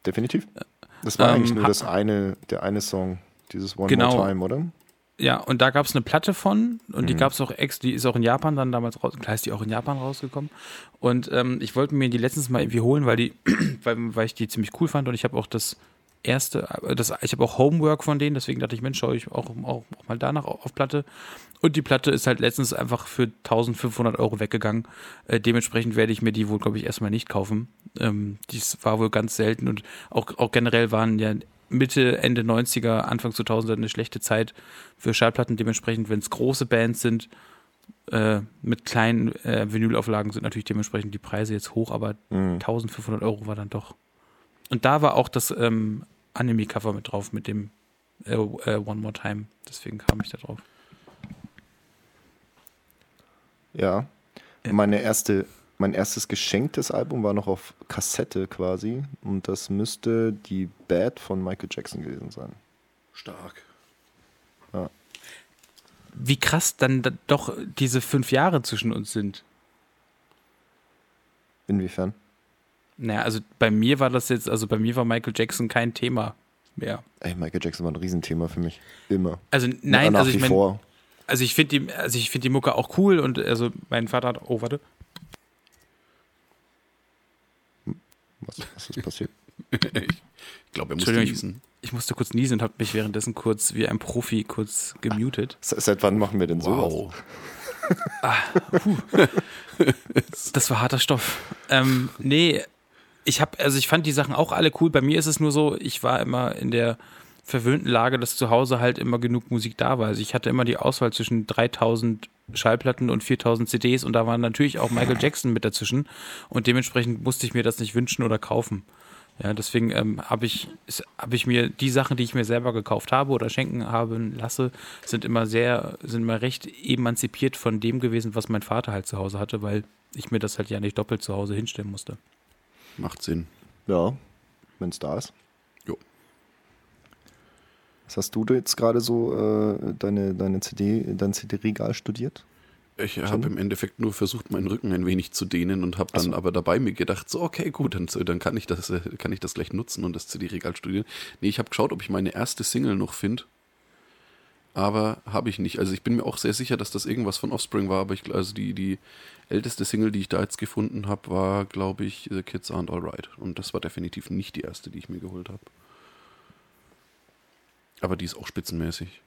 definitiv. Das war ähm, eigentlich nur das eine, der eine Song, dieses One genau. More Time, oder? Ja, und da gab es eine Platte von und mhm. die gab es auch ex, die ist auch in Japan dann damals raus, klar ist die auch in Japan rausgekommen. Und ähm, ich wollte mir die letztens mal irgendwie holen, weil die, weil, weil ich die ziemlich cool fand und ich habe auch das erste, äh, das, ich habe auch Homework von denen, deswegen dachte ich, Mensch, schaue ich auch, auch, auch, mal danach auf Platte. Und die Platte ist halt letztens einfach für 1500 Euro weggegangen. Äh, dementsprechend werde ich mir die wohl, glaube ich, erstmal nicht kaufen. Ähm, dies war wohl ganz selten und auch, auch generell waren ja Mitte, Ende 90er, Anfang 2000er eine schlechte Zeit für Schallplatten. Dementsprechend, wenn es große Bands sind, äh, mit kleinen äh, Vinylauflagen sind natürlich dementsprechend die Preise jetzt hoch, aber mhm. 1500 Euro war dann doch. Und da war auch das ähm, Anime-Cover mit drauf, mit dem äh, äh, One More Time. Deswegen kam ich da drauf. Ja. Meine erste, mein erstes geschenktes Album war noch auf Kassette quasi. Und das müsste die Bad von Michael Jackson gewesen sein. Stark. Ja. Wie krass dann da doch diese fünf Jahre zwischen uns sind. Inwiefern? Naja, also bei mir war das jetzt, also bei mir war Michael Jackson kein Thema mehr. Ey, Michael Jackson war ein Riesenthema für mich. Immer. Also nein, also ich meine, also ich finde die, also ich finde die Mucke auch cool und also mein Vater hat, oh warte. Was, was ist passiert? ich glaube, er musste niesen. Ich, ich, musste kurz niesen und habe mich währenddessen kurz wie ein Profi kurz gemutet. Seit wann machen wir denn sowas? Wow. ah, das war harter Stoff. Ähm, nee, ich habe, also ich fand die Sachen auch alle cool. Bei mir ist es nur so, ich war immer in der verwöhnten Lage, dass zu Hause halt immer genug Musik da war. Also ich hatte immer die Auswahl zwischen 3000 Schallplatten und 4000 CDs und da war natürlich auch Michael Jackson mit dazwischen und dementsprechend musste ich mir das nicht wünschen oder kaufen. Ja, deswegen ähm, habe ich, hab ich mir die Sachen, die ich mir selber gekauft habe oder schenken haben lasse, sind immer sehr, sind immer recht emanzipiert von dem gewesen, was mein Vater halt zu Hause hatte, weil ich mir das halt ja nicht doppelt zu Hause hinstellen musste. Macht Sinn. Ja, wenn es da ist. Was hast du jetzt gerade so äh, deine, deine CD, dein CD-Regal studiert? Ich habe im Endeffekt nur versucht, meinen Rücken ein wenig zu dehnen und habe dann so. aber dabei mir gedacht, so okay, gut, dann, dann kann, ich das, äh, kann ich das gleich nutzen und das CD-Regal studieren. Nee, ich habe geschaut, ob ich meine erste Single noch finde aber habe ich nicht. Also ich bin mir auch sehr sicher, dass das irgendwas von Offspring war, aber ich, also die, die älteste Single, die ich da jetzt gefunden habe, war, glaube ich, The Kids Aren't Alright. Und das war definitiv nicht die erste, die ich mir geholt habe. Aber die ist auch spitzenmäßig.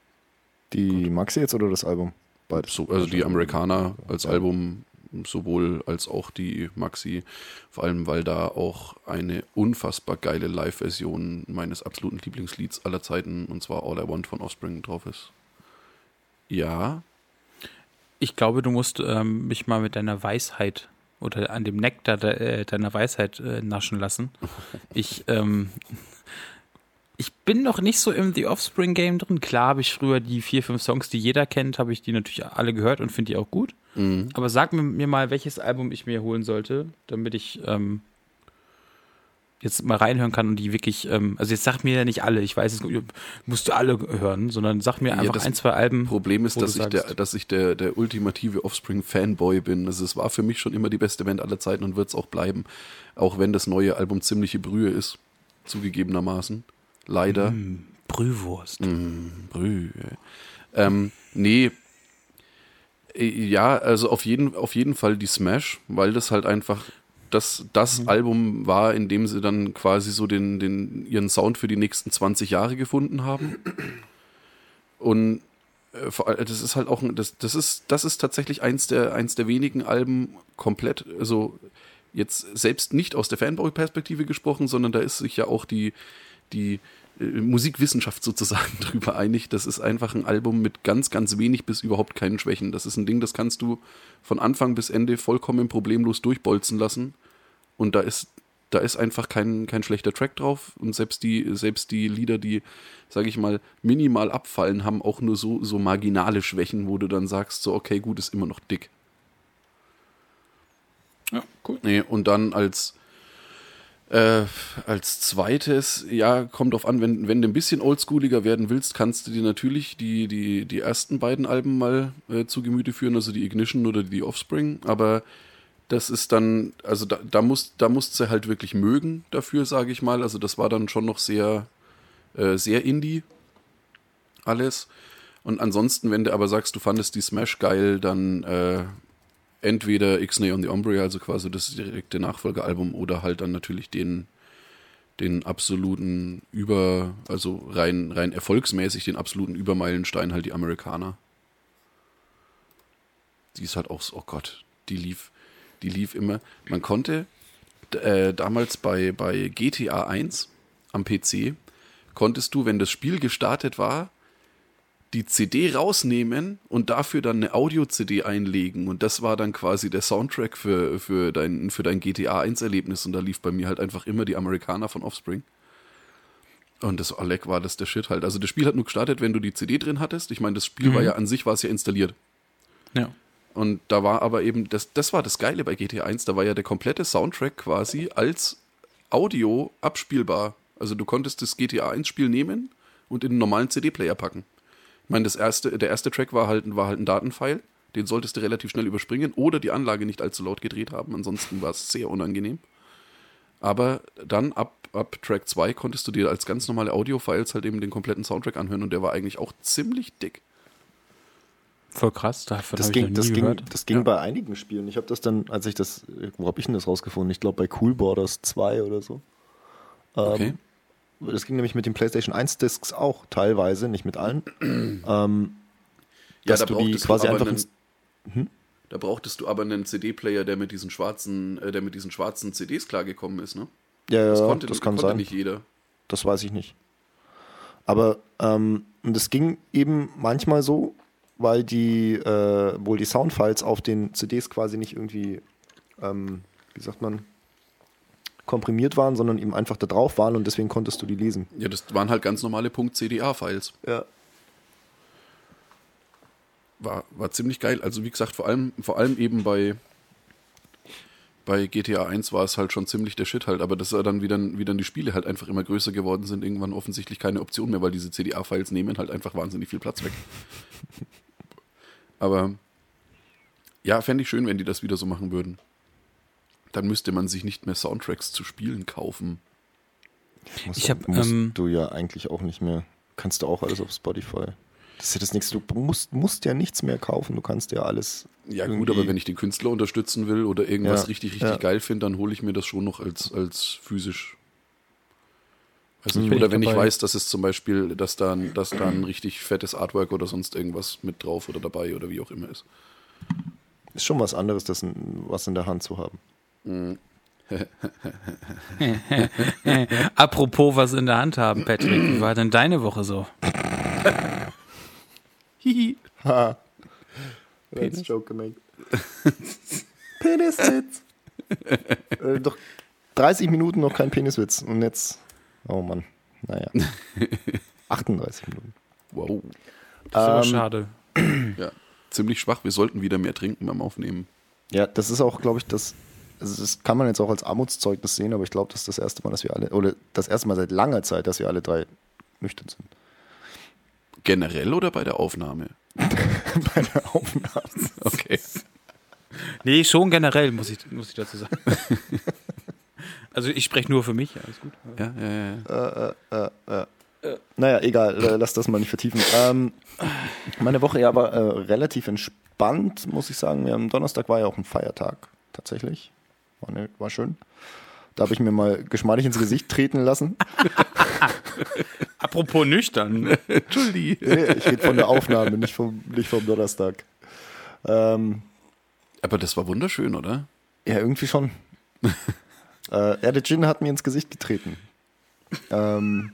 Die Gut. Maxi jetzt oder das Album? Beides. So, also die Amerikaner als ja. Album sowohl als auch die Maxi, vor allem weil da auch eine unfassbar geile Live-Version meines absoluten Lieblingslieds aller Zeiten, und zwar All I Want von Offspring drauf ist. Ja. Ich glaube, du musst ähm, mich mal mit deiner Weisheit oder an dem Nektar de, äh, deiner Weisheit äh, naschen lassen. Ich, ähm, ich bin noch nicht so im The Offspring Game drin. Klar habe ich früher die vier, fünf Songs, die jeder kennt, habe ich die natürlich alle gehört und finde die auch gut. Mhm. Aber sag mir, mal, welches Album ich mir holen sollte, damit ich ähm, jetzt mal reinhören kann und die wirklich, ähm, also jetzt sag mir ja nicht alle, ich weiß, es musst du alle hören, sondern sag mir einfach ja, ein, zwei Alben. Problem ist, dass ich, der, dass ich der, der ultimative Offspring-Fanboy bin. Also es war für mich schon immer die beste Band aller Zeiten und wird es auch bleiben. Auch wenn das neue Album ziemliche Brühe ist, zugegebenermaßen. Leider. Mm, Brühwurst. Mm, Brühe. Ähm, nee, ja, also auf jeden, auf jeden Fall die Smash, weil das halt einfach das, das mhm. Album war, in dem sie dann quasi so den, den, ihren Sound für die nächsten 20 Jahre gefunden haben. Und äh, das ist halt auch das, das ist, das ist tatsächlich eins der, eins der wenigen Alben komplett, also jetzt selbst nicht aus der Fanboy-Perspektive gesprochen, sondern da ist sich ja auch die, die äh, Musikwissenschaft sozusagen drüber einig. Das ist einfach ein Album mit ganz, ganz wenig bis überhaupt keinen Schwächen. Das ist ein Ding, das kannst du von Anfang bis Ende vollkommen problemlos durchbolzen lassen. Und da ist, da ist einfach kein, kein schlechter Track drauf. Und selbst die, selbst die Lieder, die, sage ich mal, minimal abfallen, haben auch nur so, so marginale Schwächen, wo du dann sagst, so, okay, gut, ist immer noch dick. Ja, cool. Nee, und dann als, äh, als zweites, ja, kommt drauf an, wenn, wenn du ein bisschen oldschooliger werden willst, kannst du dir natürlich die, die, die ersten beiden Alben mal äh, zu Gemüte führen, also die Ignition oder die Offspring, aber das ist dann, also da, da musst, da musst du halt wirklich mögen dafür, sage ich mal. Also das war dann schon noch sehr, äh, sehr Indie alles. Und ansonsten, wenn du aber sagst, du fandest die Smash geil, dann äh, entweder X-Nay on the Ombre, also quasi das direkte Nachfolgealbum, oder halt dann natürlich den, den absoluten Über, also rein, rein erfolgsmäßig den absoluten Übermeilenstein, halt die Amerikaner. Die ist halt auch so, oh Gott, die lief, die lief immer. Man konnte äh, damals bei, bei GTA 1 am PC, konntest du, wenn das Spiel gestartet war, die CD rausnehmen und dafür dann eine Audio-CD einlegen. Und das war dann quasi der Soundtrack für, für, dein, für dein GTA 1-Erlebnis. Und da lief bei mir halt einfach immer die Amerikaner von Offspring. Und das Oleg war das der Shit halt. Also das Spiel hat nur gestartet, wenn du die CD drin hattest. Ich meine, das Spiel mhm. war ja an sich war es ja installiert. Ja. Und da war aber eben, das, das war das Geile bei GTA 1, da war ja der komplette Soundtrack quasi als Audio abspielbar. Also du konntest das GTA 1 Spiel nehmen und in einen normalen CD-Player packen. Ich meine, das erste, der erste Track war halt, war halt ein Datenfile, den solltest du relativ schnell überspringen oder die Anlage nicht allzu laut gedreht haben, ansonsten war es sehr unangenehm. Aber dann ab, ab Track 2 konntest du dir als ganz normale Audio-Files halt eben den kompletten Soundtrack anhören und der war eigentlich auch ziemlich dick. Voll krass, davon das ging, das ging, das ging ja. bei einigen Spielen. Ich habe das dann, als ich das, wo habe ich denn das rausgefunden? Ich glaube bei Cool Borders 2 oder so. Ähm, okay. Das ging nämlich mit den PlayStation 1 Discs auch teilweise, nicht mit allen. ähm, ja, da du die quasi einfach. Einen, hm? Da brauchtest du aber einen CD-Player, der mit diesen schwarzen, äh, der mit diesen schwarzen CDs klargekommen ist, ne? Ja, ja, das, konnte, das kann konnte sein. nicht jeder. Das weiß ich nicht. Aber ähm, das ging eben manchmal so, weil die äh, wohl die Soundfiles auf den CDs quasi nicht irgendwie, ähm, wie sagt man, komprimiert waren, sondern eben einfach da drauf waren und deswegen konntest du die lesen. Ja, das waren halt ganz normale .cda-Files. Ja. War, war ziemlich geil. Also wie gesagt, vor allem, vor allem eben bei, bei GTA 1 war es halt schon ziemlich der Shit halt, aber das war dann, wie dann, wie dann die Spiele halt einfach immer größer geworden sind, irgendwann offensichtlich keine Option mehr, weil diese CDA-Files nehmen halt einfach wahnsinnig viel Platz weg. aber ja, fände ich schön, wenn die das wieder so machen würden dann müsste man sich nicht mehr Soundtracks zu Spielen kaufen. Musst ich habe ähm, du ja eigentlich auch nicht mehr. Kannst du auch alles auf Spotify. Das ist ja das nächste. Du musst, musst ja nichts mehr kaufen. Du kannst ja alles. Ja gut, aber wenn ich den Künstler unterstützen will oder irgendwas ja, richtig richtig ja. geil finde, dann hole ich mir das schon noch als als physisch. Also nicht, oder wenn ich weiß, dass es zum Beispiel, dass da, dass da ein richtig fettes Artwork oder sonst irgendwas mit drauf oder dabei oder wie auch immer ist. Ist schon was anderes, das was in der Hand zu haben. Apropos was in der Hand haben, Patrick, wie war denn deine Woche so? Hihi. ha. That's joke gemacht. Peniswitz. äh, doch 30 Minuten noch kein Peniswitz. Und jetzt, oh Mann, naja. 38 Minuten. Wow. Das ist ähm, aber schade. Ja, ziemlich schwach. Wir sollten wieder mehr trinken beim Aufnehmen. Ja, das ist auch, glaube ich, das also das kann man jetzt auch als Armutszeugnis sehen, aber ich glaube, das ist das erste Mal, dass wir alle, oder das erste Mal seit langer Zeit, dass wir alle drei nüchtern sind. Generell oder bei der Aufnahme? bei der Aufnahme. Okay. Nee, schon generell, muss ich, muss ich dazu sagen. also ich spreche nur für mich, alles gut. Ja, ja, ja. Äh, äh, äh, naja, egal, lass das mal nicht vertiefen. Ähm, meine Woche ja war äh, relativ entspannt entspannt, muss ich sagen. Am Donnerstag war ja auch ein Feiertag, tatsächlich. War, ne, war schön. Da habe ich mir mal geschmeidig ins Gesicht treten lassen. Apropos nüchtern. Entschuldigung. Nee, ich rede von der Aufnahme, nicht vom, nicht vom Donnerstag. Ähm, Aber das war wunderschön, oder? ja, irgendwie schon. äh, ja, der Gin hat mir ins Gesicht getreten. Ähm,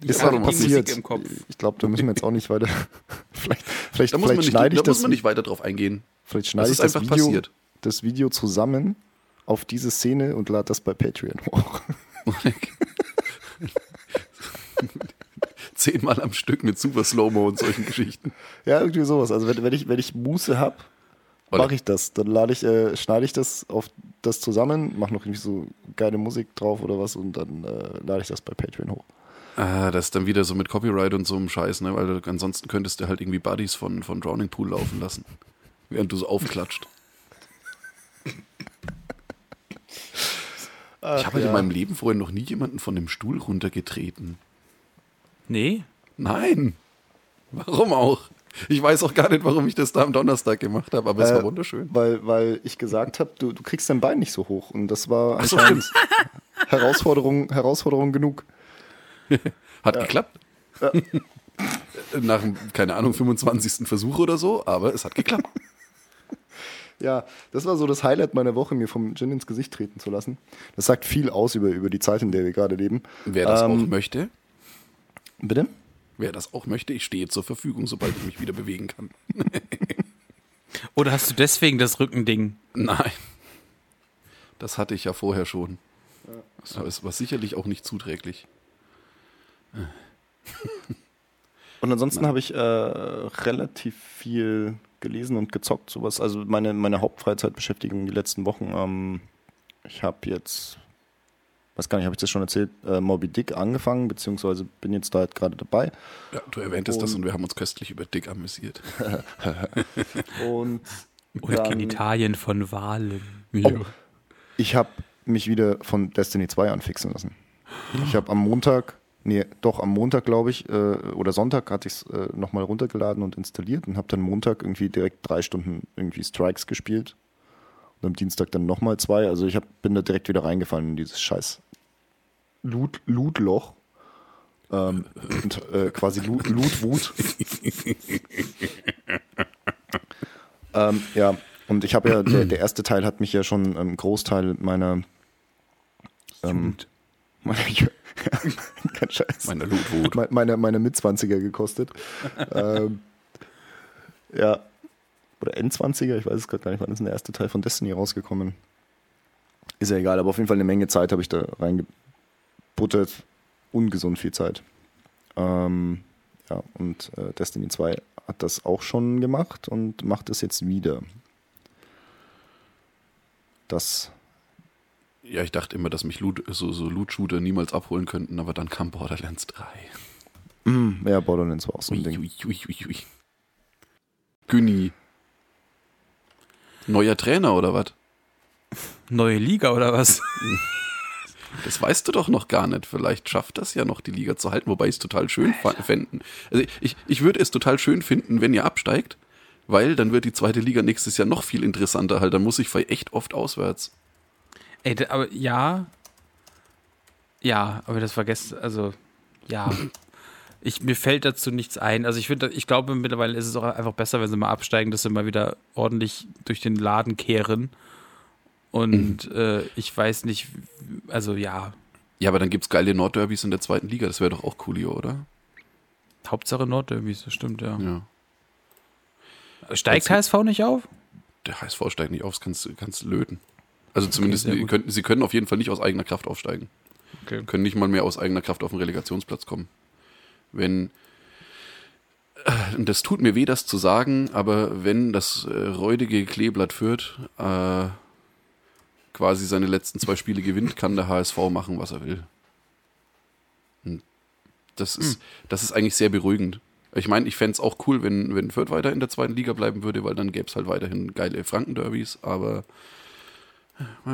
ist die passiert. Musik im Kopf. Ich glaube, da müssen wir jetzt auch nicht weiter. vielleicht vielleicht, Da muss, man vielleicht nicht, schneide ich da muss das. man nicht weiter drauf eingehen. Vielleicht Das schneide ich ist das einfach Video, passiert. das Video zusammen auf diese Szene und lade das bei Patreon hoch. Zehnmal am Stück mit super Slow-Mo und solchen Geschichten. Ja, irgendwie sowas. Also wenn, wenn ich, wenn ich Muße habe, mache ich das. Dann lade ich, äh, schneide ich das auf das zusammen, mache noch irgendwie so geile Musik drauf oder was und dann äh, lade ich das bei Patreon hoch. Ah, das ist dann wieder so mit Copyright und so einem Scheiß, ne? Weil du, ansonsten könntest du halt irgendwie Buddies von, von Drowning Pool laufen lassen. Während du so aufklatscht. Ich habe halt in meinem Leben vorher noch nie jemanden von dem Stuhl runtergetreten. Nee? Nein. Warum auch? Ich weiß auch gar nicht, warum ich das da am Donnerstag gemacht habe, aber es war Äh, wunderschön. Weil, weil ich gesagt habe, du, du kriegst dein Bein nicht so hoch. Und das war Ach so, Herausforderung, Herausforderung genug. Hat geklappt. Nach, dem, keine Ahnung, 25. Versuch oder so, aber es hat geklappt. Ja, das war so das Highlight meiner Woche, mir vom Gin ins Gesicht treten zu lassen. Das sagt viel aus über, über die Zeit, in der wir gerade leben. Wer das Ähm, auch möchte, Bitte? wer das auch möchte, ich stehe zur Verfügung, sobald ich mich wieder bewegen kann. Oder hast du deswegen das Rückending? Nein. Das hatte ich ja vorher schon. Das war, es war sicherlich auch nicht zuträglich. Und ansonsten habe ich äh, relativ viel gelesen und gezockt, sowas. Also meine, meine Hauptfreizeitbeschäftigung die letzten Wochen. Ähm, ich habe jetzt, weiß gar nicht, habe ich das schon erzählt, äh, Moby Dick angefangen, beziehungsweise bin jetzt da halt gerade dabei. Ja, du erwähntest das Und- und wir haben uns köstlich über Dick amüsiert. Und Oder dann- Genitalien von Walen? Oh, ich habe mich wieder von Destiny 2 anfixen lassen. Ich habe am Montag, nee, doch am Montag, glaube ich, äh, oder Sonntag hatte ich es äh, nochmal runtergeladen und installiert und habe dann Montag irgendwie direkt drei Stunden irgendwie Strikes gespielt. Und am Dienstag dann nochmal zwei. Also ich hab, bin da direkt wieder reingefallen in dieses scheiß Loot, Loot-Loch. Ähm, und äh, quasi Loot, Loot-Wut. ähm, ja, und ich habe ja, der, der erste Teil hat mich ja schon einen Großteil meiner ähm, meine, kein Scheiß. Meine Lootwut. Me- meine, meine Mitzwanziger gekostet. ähm, ja. Oder N20er, ich weiß es gerade gar nicht, wann ist der erste Teil von Destiny rausgekommen? Ist ja egal, aber auf jeden Fall eine Menge Zeit habe ich da reingebuttert. Ungesund viel Zeit. Ähm, ja, und äh, Destiny 2 hat das auch schon gemacht und macht es jetzt wieder. Das Ja, ich dachte immer, dass mich Loot, so, so Loot-Shooter niemals abholen könnten, aber dann kam Borderlands 3. Mm, ja, Borderlands war auch so ein Ui, Ding. ui, ui, ui, ui. Günni. Neuer Trainer oder was? Neue Liga oder was? Das weißt du doch noch gar nicht. Vielleicht schafft das ja noch, die Liga zu halten, wobei ich es total schön fänden. Also ich, ich würde es total schön finden, wenn ihr absteigt, weil dann wird die zweite Liga nächstes Jahr noch viel interessanter halt. Dann muss ich vielleicht echt oft auswärts. Ey, aber ja. Ja, aber das war gestern, also, ja. Ich, mir fällt dazu nichts ein. Also ich finde, ich glaube mittlerweile ist es auch einfach besser, wenn sie mal absteigen, dass sie mal wieder ordentlich durch den Laden kehren. Und äh, ich weiß nicht, also ja, Ja, aber dann gibt's geile Nordderbys in der zweiten Liga. Das wäre doch auch coolio, oder? Hauptsache Nordderbys, das stimmt, ja. Ja. Steigt HSV nicht auf? Der HSV steigt nicht auf, das kannst, kannst löten. Also zumindest, gut. können, sie können auf jeden Fall nicht aus eigener Kraft aufsteigen. Okay. Können nicht mal mehr aus eigener Kraft auf den Relegationsplatz kommen. Wenn, äh, und das tut mir weh, das zu sagen, aber wenn das äh, räudige Kleeblatt führt, äh, quasi seine letzten zwei Spiele gewinnt, kann der HSV machen, was er will. Und das ist, das ist eigentlich sehr beruhigend. Ich meine, ich fände es auch cool, wenn, wenn Fürth weiter in der zweiten Liga bleiben würde, weil dann gäbe es halt weiterhin geile Franken-Derbys, aber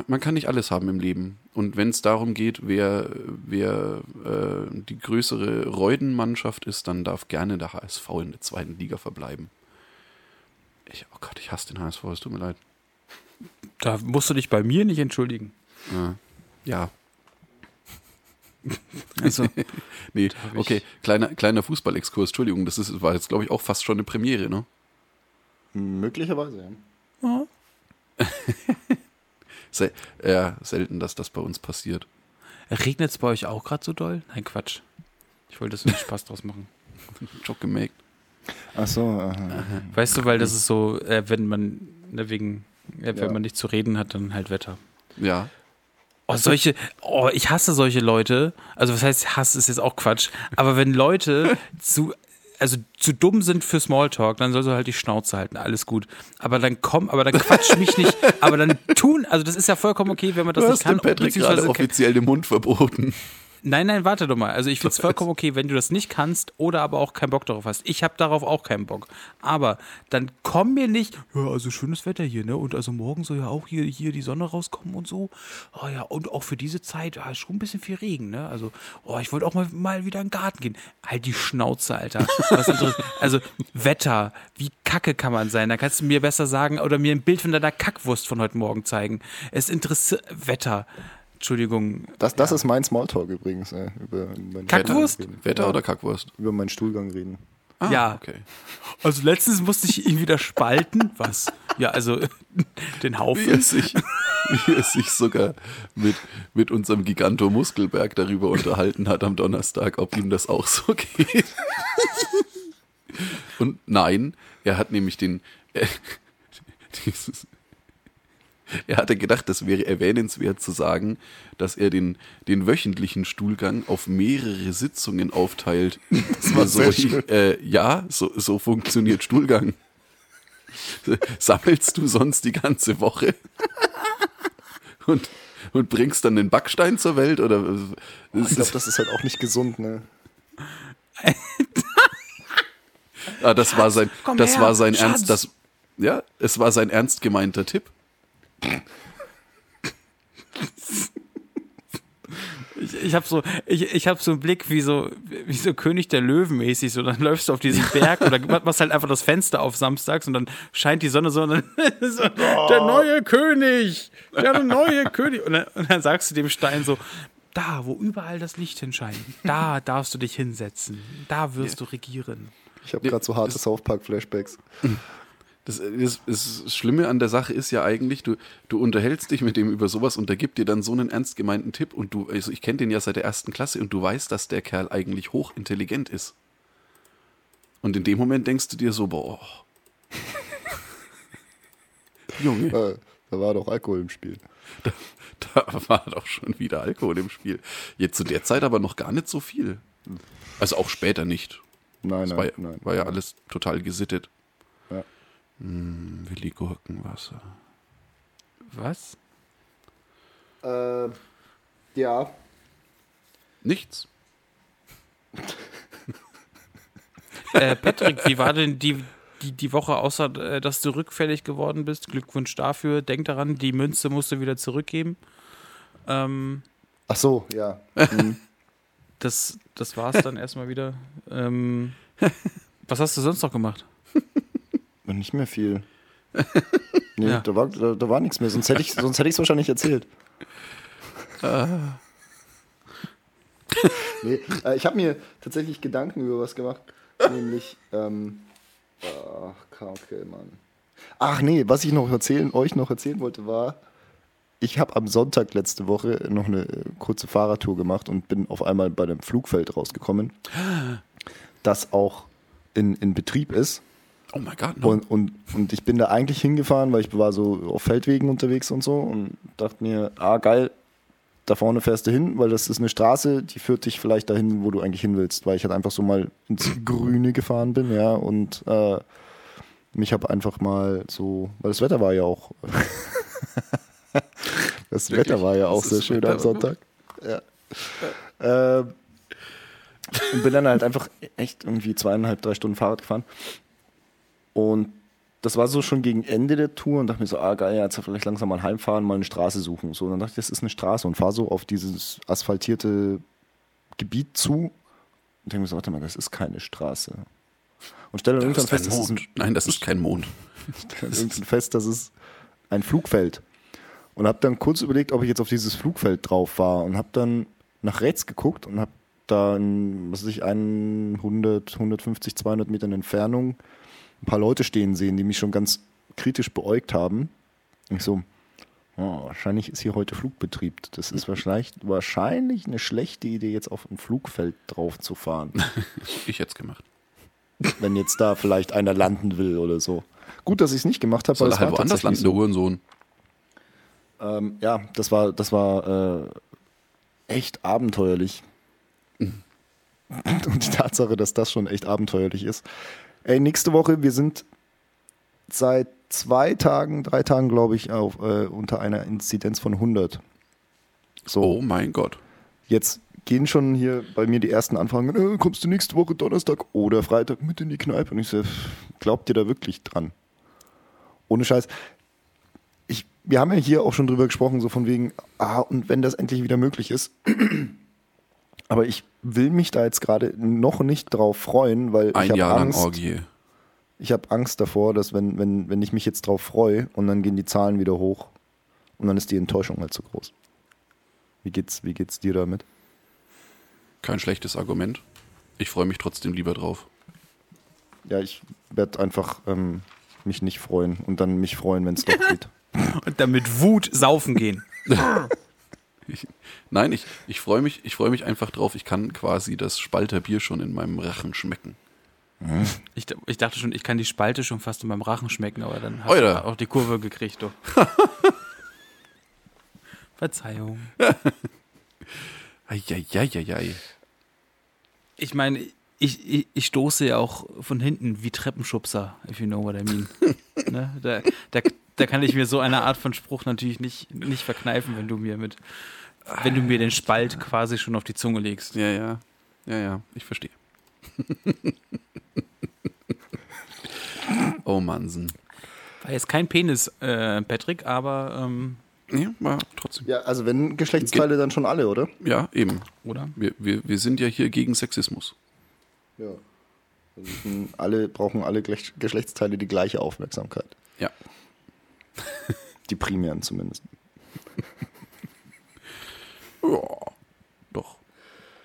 man, kann nicht alles haben im Leben. Und wenn es darum geht, wer, wer äh, die größere Reudenmannschaft ist, dann darf gerne der HSV in der zweiten Liga verbleiben. Ich, oh Gott, ich hasse den HSV, es tut mir leid. Da musst du dich bei mir nicht entschuldigen. Ja. ja. Also, Nee, okay, kleiner, kleiner Fußballexkurs, Entschuldigung, das ist, war jetzt, glaube ich, auch fast schon eine Premiere, ne? Möglicherweise, ja. Se ja, selten, dass das bei uns passiert. regnet es bei euch auch gerade so doll? Nein, Quatsch. Ich wollte das nicht Spaß draus machen. Schon gemerkt. Ach so, aha. Weißt du, weil das ist so, äh, wenn man, ne, wegen, äh, wenn Ja. man nicht zu reden hat, dann halt Wetter. Ja. Oh, solche, oh, ich hasse solche Leute. Also, was heißt Hass ist jetzt auch Quatsch. Aber wenn Leute zu, also zu dumm sind für Smalltalk, dann soll sie halt die Schnauze halten. Alles gut. Aber dann komm, aber dann quatsch mich nicht. Aber dann tun, also das ist ja vollkommen okay, wenn man das Du nicht hast kann. Patrick gerade offiziell den Mund verboten. Nein, nein, warte doch mal. Also ich finde es vollkommen okay, wenn du das nicht kannst oder aber auch keinen Bock darauf hast. Ich habe darauf auch keinen Bock. Aber dann komm mir nicht, ja, also schönes Wetter hier, ne? Und also morgen soll ja auch hier, hier die Sonne rauskommen und so. Oh ja, und auch für diese Zeit, ist schon ein bisschen viel Regen, ne? Also, oh, ich wollte auch mal, mal wieder in den Garten gehen. Halt die Schnauze, Alter. Also, Wetter, wie kacke kann man sein? Da kannst du mir besser sagen oder mir ein Bild von deiner Kackwurst von heute Morgen zeigen. Es interessiert, Wetter. Entschuldigung, Das, das ist mein Smalltalk übrigens. Äh, über meinen Kackwurst? Stuhlgang reden. Wetter ja, oder Kackwurst? Über meinen Stuhlgang reden. Ah, Ja. Okay. Also letztens musste ich ihn wieder spalten. Was? Ja, also den Wie er Haufen. sich, wie er sich sogar mit, mit unserem Giganto Muskelberg darüber unterhalten hat am Donnerstag, ob ihm das auch so geht. Und nein, er hat nämlich den. Äh, dieses, er hatte gedacht, das wäre erwähnenswert zu sagen, dass er den, den wöchentlichen Stuhlgang auf mehrere Sitzungen aufteilt. Das war sehr schön. Äh, ja, so, so funktioniert Stuhlgang. Sammelst du sonst die ganze Woche? und, und bringst dann den Backstein zur Welt? Oder das Ich glaube, ist, das ist halt auch nicht gesund, ne? ah, das war sein, komm das her, war sein Schatz. Ernst, das, ja, es war sein ernst gemeinter Tipp. Ich, ich habe so, ich, ich hab so einen Blick wie so, wie so König der Löwen mäßig. So, dann läufst du auf diesen Berg oder machst halt einfach das Fenster auf samstags und dann scheint die Sonne so und dann so, der neue König, der neue König. Und dann, und dann sagst du dem Stein so, da, wo überall das Licht hinscheint, da darfst du dich hinsetzen. Da wirst du regieren. Ich habe gerade so harte South Park-Flashbacks. Das, das, das Schlimme an der Sache ist ja eigentlich, du, du unterhältst dich mit dem über sowas und der gibt dir dann so einen ernst gemeinten Tipp und du, also ich kenne den ja seit der ersten Klasse und du weißt, dass der Kerl eigentlich hochintelligent ist. Und in dem Moment denkst du dir so, boah. Junge, Äh, da war doch Alkohol im Spiel. da war doch schon wieder Alkohol im Spiel. Jetzt zu der Zeit aber noch gar nicht so viel. Also auch später nicht. Nein, Das nein, war, nein. war ja alles total gesittet. Ja. Hm, Willi Gurkenwasser. Was? Äh, ja. Nichts. Äh, Patrick, wie war denn die, die, die Woche, außer äh, dass du rückfällig geworden bist? Glückwunsch dafür. Denk daran, die Münze musst du wieder zurückgeben. Ähm, Ach so, ja. Hm. das, das war's dann erstmal wieder. Ähm, was hast du sonst noch gemacht? Nicht mehr viel. Nee, Ja. da, war, da, da war nichts mehr. Sonst hätte ich es hätte wahrscheinlich erzählt. nee, äh, ich habe mir tatsächlich Gedanken über was gemacht. Nämlich, ähm, ach, Kacke, Mann. Ach nee, was ich noch erzählen, euch noch erzählen wollte, war, ich habe am Sonntag letzte Woche noch eine äh, kurze Fahrradtour gemacht und bin auf einmal bei einem Flugfeld rausgekommen, das auch in, in Betrieb ist. Oh mein Gott, no. Und, und, und ich bin da eigentlich hingefahren, weil ich war so auf Feldwegen unterwegs und so und dachte mir, ah geil, da vorne fährst du hin, weil das ist eine Straße, die führt dich vielleicht dahin, wo du eigentlich hin willst, weil ich halt einfach so mal ins Grüne gefahren bin, ja, und äh, mich habe einfach mal so, weil das Wetter war ja auch, das Wirklich? Wetter war ja auch Das sehr schön am Sonntag. Ja. Ähm, und bin dann halt einfach echt irgendwie zweieinhalb, drei Stunden Fahrrad gefahren. Und das war so schon gegen Ende der Tour und dachte mir so, ah geil, jetzt vielleicht langsam mal heimfahren, mal eine Straße suchen. So, und dann dachte ich, das ist eine Straße und fahre so auf dieses asphaltierte Gebiet zu und denke mir so, warte mal, das ist keine Straße. Und stelle dann Das irgendwann ist fest, das ist ein. Nein, das ist kein Mond. irgendwann fest, dass es ein Flugfeld. Und habe dann kurz überlegt, ob ich jetzt auf dieses Flugfeld drauf war und habe dann nach rechts geguckt und habe da in, was weiß ich, 100, 150, 200 Metern Entfernung ein paar Leute stehen sehen, die mich schon ganz kritisch beäugt haben. Und ich so, oh, wahrscheinlich ist hier heute Flugbetrieb. Das ist wahrscheinlich, wahrscheinlich eine schlechte Idee, jetzt auf ein Flugfeld drauf zu fahren. Ich hätte es gemacht. wenn jetzt da vielleicht einer landen will oder so. Gut, dass ich es nicht gemacht habe, weil es halt war woanders landen, tatsächlich der Hurensohn. so. Ähm, ja, das war, das war äh, echt abenteuerlich. Und die Tatsache, dass das schon echt abenteuerlich ist. Ey, nächste Woche, wir sind seit zwei Tagen, drei Tagen, glaube ich, auf, äh, unter einer Inzidenz von 100. So. Oh mein Gott. Jetzt gehen schon hier bei mir die ersten Anfragen, äh, kommst du nächste Woche Donnerstag oder Freitag mit in die Kneipe? Und ich so, glaubt ihr da wirklich dran? Ohne Scheiß. Ich, wir haben ja hier auch schon drüber gesprochen, so von wegen, ah, und wenn das endlich wieder möglich ist. Aber ich will mich da jetzt gerade noch nicht drauf freuen, weil ich Ein habe Jahr lang Angst, Orgie. ich habe Angst davor, dass wenn, wenn, wenn ich mich jetzt drauf freue und dann gehen die Zahlen wieder hoch und dann ist die Enttäuschung halt zu groß. Wie geht's, wie geht's dir damit? Kein schlechtes Argument. Ich freue mich trotzdem lieber drauf. Ja, ich werde einfach ähm, mich nicht freuen und dann mich freuen, wenn es doch geht. Und dann mit Wut saufen gehen. Ich, nein, ich, ich freue mich, ich freue mich einfach drauf. Ich kann quasi das Spalterbier schon in meinem Rachen schmecken. Ich, ich dachte schon, ich kann die Spalte schon fast in meinem Rachen schmecken, aber dann hast du auch die Kurve gekriegt, du. Verzeihung. Eieieiei. Ich meine, ich, ich, ich stoße ja auch von hinten wie Treppenschubser, if you know what I mean. ne? da, da, da kann ich mir so eine Art von Spruch natürlich nicht, nicht verkneifen, wenn du mir mit, wenn du mir den Spalt quasi schon auf die Zunge legst. Ja, ja. Ja, ja, ich verstehe. oh Mansen. War jetzt kein Penis, äh, Patrick, aber, ähm, Ja, war trotzdem. Ja, also wenn Geschlechtsteile, dann schon alle, oder? Ja, eben. oder? Wir, wir, wir sind ja hier gegen Sexismus. Ja. Also m, alle brauchen alle Geschlechtsteile die gleiche Aufmerksamkeit. Ja. Die primären zumindest. Ja, doch.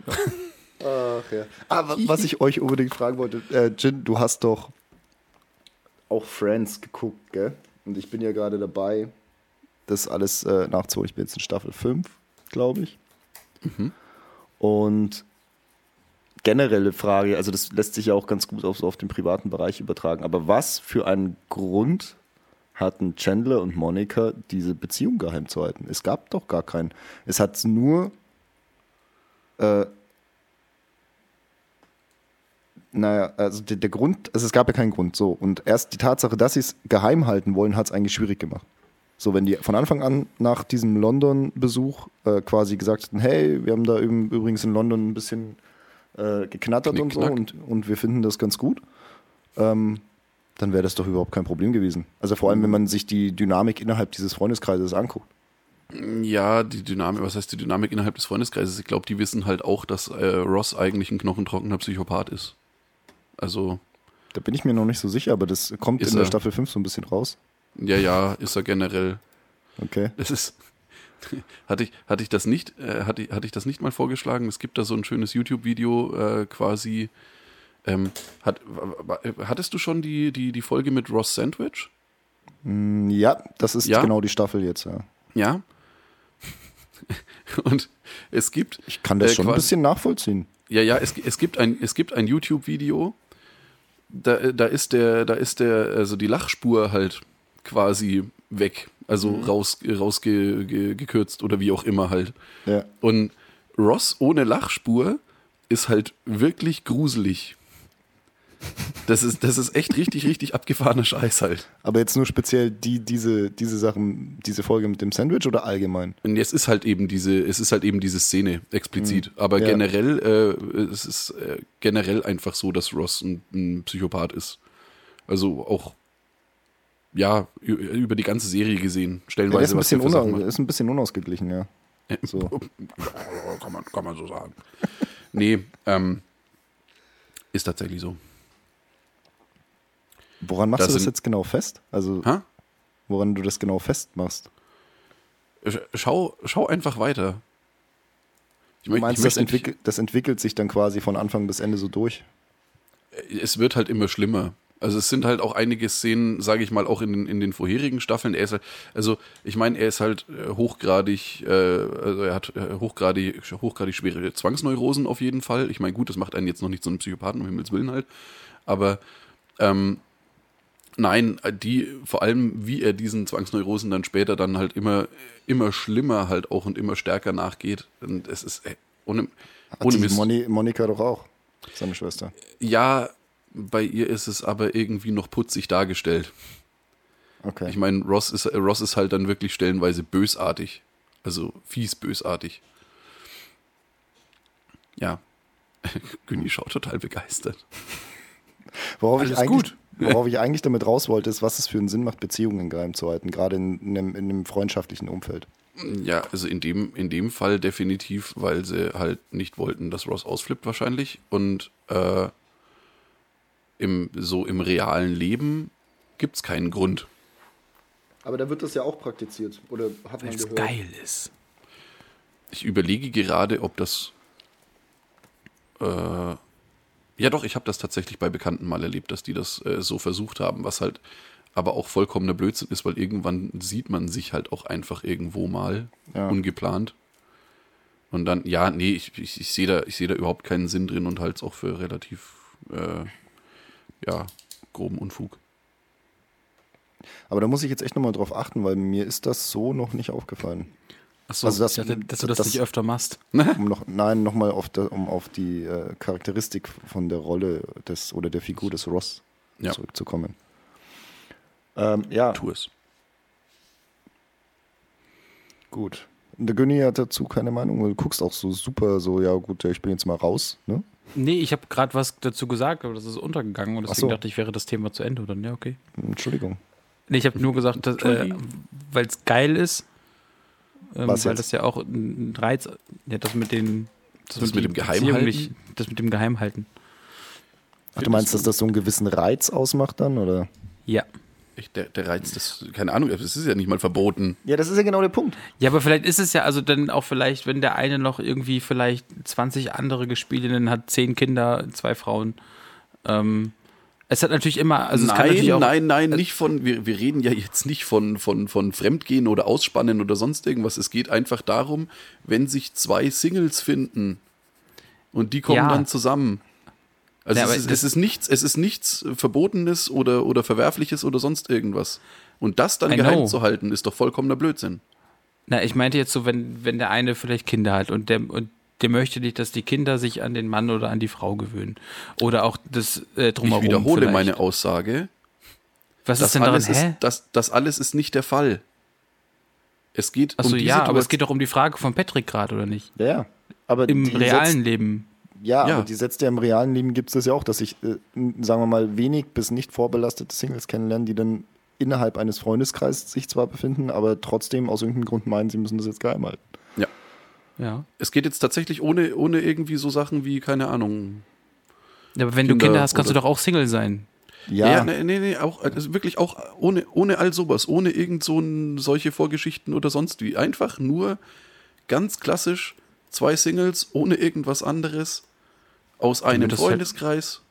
Ach ja. Aber was ich euch unbedingt fragen wollte, äh, Jin, du hast doch auch Friends geguckt, gell? Und ich bin ja gerade dabei, das alles äh, nachzuholen. Ich bin jetzt in Staffel 5, glaube ich. Und generelle Frage, also das lässt sich ja auch ganz gut auf, so auf den privaten Bereich übertragen, aber was für einen Grund hatten Chandler und Monica diese Beziehung geheim zu halten? Es gab doch gar keinen. Es hat nur äh, naja, also der, der Grund, also es gab ja keinen Grund, so. Und erst die Tatsache, dass sie es geheim halten wollen, hat es eigentlich schwierig gemacht. So, wenn die von Anfang an nach diesem London-Besuch äh, quasi gesagt hätten, hey, wir haben da üb- übrigens in London ein bisschen äh, geknattert und so und, und wir finden das ganz gut, ähm, dann wäre das doch überhaupt kein Problem gewesen. Also vor allem, wenn man sich die Dynamik innerhalb dieses Freundeskreises anguckt. Ja, die Dynamik, was heißt die Dynamik innerhalb des Freundeskreises? Ich glaube, die wissen halt auch, dass äh, Ross eigentlich ein knochentrockener Psychopath ist. Also, Da bin ich mir noch nicht so sicher, aber das kommt in der er. Staffel 5 so ein bisschen raus. ja, ja, ist er generell. Okay. Es ist. Hatte ich, hatte ich das nicht, äh, hatte, hatte ich das nicht mal vorgeschlagen? Es gibt da so ein schönes YouTube-Video, äh, quasi. Ähm, hat, hattest du schon die, die, die Folge mit Ross Sandwich? Mm, Ja, das ist Ja? genau die Staffel jetzt, ja. Ja. Und es gibt. Ich kann das äh, schon ein bisschen nachvollziehen. Ja, ja, es, es gibt ein, es gibt ein YouTube-Video, da, da ist der, da ist der, also die Lachspur halt quasi weg. Also raus, rausgekürzt ge, oder wie auch immer halt. Ja. Und Ross ohne Lachspur ist halt wirklich gruselig. Das ist, das ist echt richtig, richtig abgefahrener Scheiß halt. Aber jetzt nur speziell die, diese, diese Sachen, diese Folge mit dem Sandwich oder allgemein? Und es ist halt eben diese, es ist halt eben diese Szene explizit. Aber Ja. generell, äh, es ist äh, generell einfach so, dass Ross ein, ein Psychopath ist. Also auch, ja, über die ganze Serie gesehen, Ja, stellenweise der ist, ein was ist ein bisschen unausgeglichen, ja. So. kann, man, kann man so sagen. nee, ähm, ist tatsächlich so. Woran machst Da du das jetzt genau fest? Also, Ha? woran du das genau festmachst? Sch- Schau, schau einfach weiter. Ich Du möcht- meinst, ich das, möchte entwickelt, das entwickelt sich dann quasi von Anfang bis Ende so durch? es wird halt immer schlimmer. Also es sind halt auch einige Szenen, sage ich mal, auch in, den- in den vorherigen Staffeln. Er ist halt, also ich meine, er ist halt äh, hochgradig, äh, also er hat äh, hochgradig, hochgradig schwere Zwangsneurosen auf jeden Fall. Ich meine, gut, das macht einen jetzt noch nicht zu einem Psychopathen, um Himmels Willen halt. Aber ähm, nein, die, vor allem wie er diesen Zwangsneurosen dann später dann halt immer, immer schlimmer halt auch und immer stärker nachgeht. Und es ist äh, ohne, ohne Mist. Moni Monika doch auch, seine Schwester. Ja, bei ihr ist es aber irgendwie noch putzig dargestellt. Okay. Ich meine, Ross ist, Ross ist halt dann wirklich stellenweise bösartig. Also fies bösartig. Ja. Günni schaut total begeistert. Worauf ich, Alles eigentlich, gut. worauf ich eigentlich damit raus wollte, ist, was es für einen Sinn macht, Beziehungen geheim zu halten, gerade in, in, einem, in einem freundschaftlichen Umfeld. Ja, also in dem, in dem Fall definitiv, weil sie halt nicht wollten, dass Ross ausflippt wahrscheinlich. Und äh, im, so im realen Leben gibt es keinen Grund. Aber da wird das ja auch praktiziert. Oder hat Weil es geil ist. Ich überlege gerade, ob das. Äh, ja, doch, ich habe das tatsächlich bei Bekannten mal erlebt, dass die das äh, so versucht haben, was halt aber auch vollkommener Blödsinn ist, weil irgendwann sieht man sich halt auch einfach irgendwo mal Ja. ungeplant. Und dann, ja, nee, ich, ich, ich sehe da, ich seh da überhaupt keinen Sinn drin und halte es auch für relativ, äh, ja, groben Unfug. Aber da muss ich jetzt echt nochmal drauf achten, weil mir ist das so noch nicht aufgefallen. Achso, Also das- dachte, dass du das, das- nicht öfter machst. Um noch, nein, nochmal auf, um auf die äh, Charakteristik von der Rolle des oder der Figur des Ross Ja. zurückzukommen. Ähm, ja, Tu es. gut. Der Günni hat dazu keine Meinung. Du guckst auch so super, so, ja gut, ja, ich bin jetzt mal raus. Ne? Nee, ich habe gerade was dazu gesagt, aber das ist untergegangen und deswegen so. dachte ich, wäre das Thema zu Ende. Oder? Ja, okay. Entschuldigung. Nee, ich habe nur gesagt, dass, äh, weil es geil ist, ähm, Was weil jetzt? das ja auch ein Reiz, ja, das mit den, Das mit die dem Geheimhalten? Nicht, das mit dem Geheimhalten. Ach, du meinst, dass das so einen gewissen Reiz ausmacht dann, oder? Ja. Ich, der, der Reiz, das, keine Ahnung, das ist ja nicht mal verboten. Ja, das ist ja genau der Punkt. Ja, aber vielleicht ist es ja, also dann auch vielleicht, wenn der eine noch irgendwie vielleicht 20 andere Gespielinnen hat, 10 Kinder, zwei Frauen. Ähm, es hat natürlich immer, also es kann nein, nein, nein, nicht von, wir, wir reden ja jetzt nicht von, von, von Fremdgehen oder Ausspannen oder sonst irgendwas. Es geht einfach darum, wenn sich zwei Singles finden und die kommen Ja. dann zusammen. Also Ja, es, ist, es ist nichts, es ist nichts Verbotenes oder, oder Verwerfliches oder sonst irgendwas. Und das dann I geheim know. zu halten, ist doch vollkommener Blödsinn. Na, ich meinte jetzt so, wenn, wenn der eine vielleicht Kinder hat und der, und der möchte nicht, dass die Kinder sich an den Mann oder an die Frau gewöhnen. Oder auch das äh, drumherum. ich wiederhole vielleicht. meine Aussage. Was Das ist denn daran? alles, ist, Hä? das, das alles ist nicht der Fall. Es geht Achso, um die ja, aber es Situation- geht doch um die Frage von Patrick gerade, oder nicht? Ja. Aber Im realen Setzt, Leben. ja, Ja. aber die setzt ja im realen Leben gibt es das ja auch, dass sich, äh, sagen wir mal, wenig bis nicht vorbelastete Singles kennenlernen, die dann innerhalb eines Freundeskreises sich zwar befinden, aber trotzdem aus irgendeinem Grund meinen, sie müssen das jetzt geheim halten. Ja. Ja. Es geht jetzt tatsächlich ohne, ohne irgendwie so Sachen wie, keine Ahnung. Ja, Aber wenn Kinder du Kinder hast, kannst du doch auch Single sein. Ja, nee, nee, nee, auch, also wirklich auch ohne, ohne all sowas, ohne irgend so ein, solche Vorgeschichten oder sonst wie. Einfach nur ganz klassisch zwei Singles ohne irgendwas anderes aus einem das halt- Freundeskreis.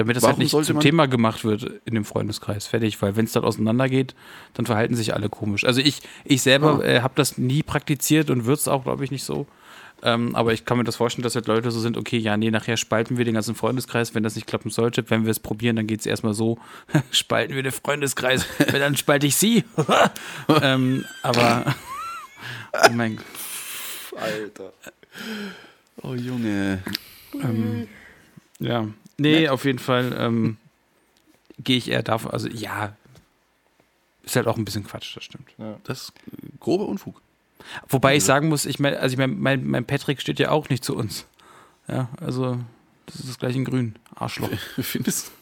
Damit das Warum halt nicht zum Thema gemacht wird in dem Freundeskreis. Fertig, weil wenn es dann auseinandergeht, dann verhalten sich alle komisch. Also ich, ich selber Ah. äh, habe das nie praktiziert und würde es auch, glaube ich, nicht so. Ähm, aber ich kann mir das vorstellen, dass halt Leute so sind, okay, ja, nee, nachher spalten wir den ganzen Freundeskreis, wenn das nicht klappen sollte. Wenn wir es probieren, dann geht es erstmal so, spalten wir den Freundeskreis, wenn dann spalte ich sie. ähm, aber oh mein Gott. Alter. Oh Junge. Ähm, ja, nee, auf jeden Fall ähm, gehe ich eher davon, also ja, ist halt auch ein bisschen Quatsch, das stimmt. Das ist grober Unfug. Wobei ich sagen muss, ich mein, also ich mein, mein, mein Patrick steht ja auch nicht zu uns. Ja, also das ist das gleiche in Grün. Arschloch. Findest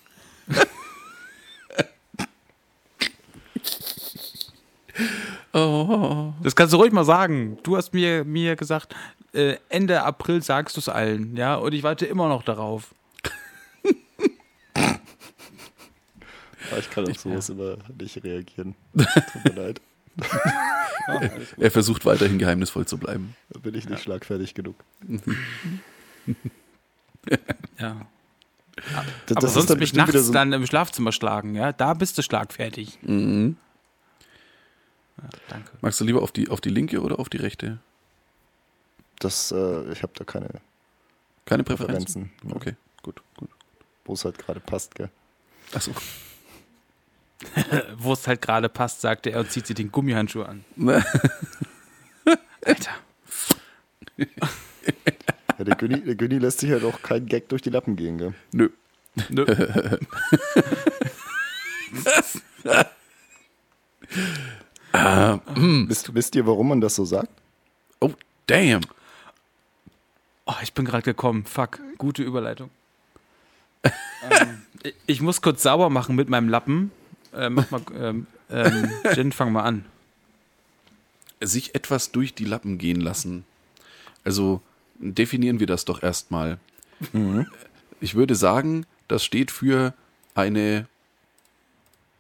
Oh. Das kannst du ruhig mal sagen. Du hast mir, mir gesagt, äh, Ende April sagst du es allen, ja, und ich warte immer noch darauf. Ich kann auf sowas ja. immer nicht reagieren. Tut mir leid. er versucht weiterhin geheimnisvoll zu bleiben. Da bin ich nicht ja. schlagfertig genug. ja. Das, Aber das sonst mich nachts so dann im Schlafzimmer schlagen, ja? Da bist du schlagfertig. Mhm. Ja, danke. Magst du lieber auf die, auf die linke oder auf die rechte? Das, äh, ich habe da keine, keine Präferenzen. Präferenzen. Okay, gut, gut. Wo es halt gerade passt, gell? Achso. Wo es halt gerade passt, sagte er und zieht sich den Gummihandschuh an. Alter. Ja, der, Günni, der Günni lässt sich halt auch kein Gag durch die Lappen gehen, gell? Nö. Nö. uh, wisst, wisst ihr, warum man das so sagt? Oh, damn. Oh, ich bin gerade gekommen. Fuck. Gute Überleitung. ähm, ich muss kurz sauber machen mit meinem Lappen. Äh, mach mal, ähm, ähm, Jen, fang mal an. Sich etwas durch die Lappen gehen lassen. Also definieren wir das doch erstmal. Mhm. Ich würde sagen, das steht für eine,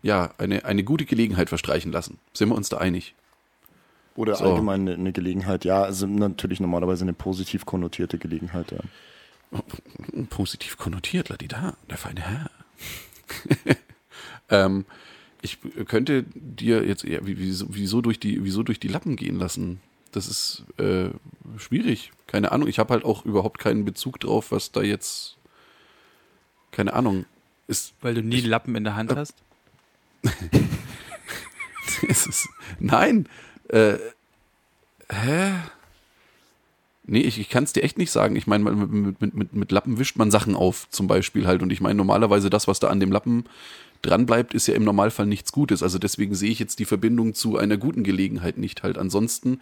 ja, eine, eine gute Gelegenheit verstreichen lassen. Sind wir uns da einig? Oder so. allgemein eine, eine, Gelegenheit, ja, also natürlich normalerweise eine positiv konnotierte Gelegenheit, ja. Positiv konnotiert, Ladida, der feine Herr. ähm, ich könnte dir jetzt eher, wieso, wieso, durch die, wieso durch die Lappen gehen lassen? Das ist äh, schwierig. Keine Ahnung. Ich habe halt auch überhaupt keinen Bezug drauf, was da jetzt. Keine Ahnung. Ist, Weil du nie ich, Lappen in der Hand äh, hast? ist, nein. Äh, hä? Nee, ich, ich kann es dir echt nicht sagen. Ich meine, mit, mit, mit, mit Lappen wischt man Sachen auf, zum Beispiel halt. Und ich meine, normalerweise das, was da an dem Lappen dranbleibt, ist ja im Normalfall nichts Gutes. Also deswegen sehe ich jetzt die Verbindung zu einer guten Gelegenheit nicht halt. Ansonsten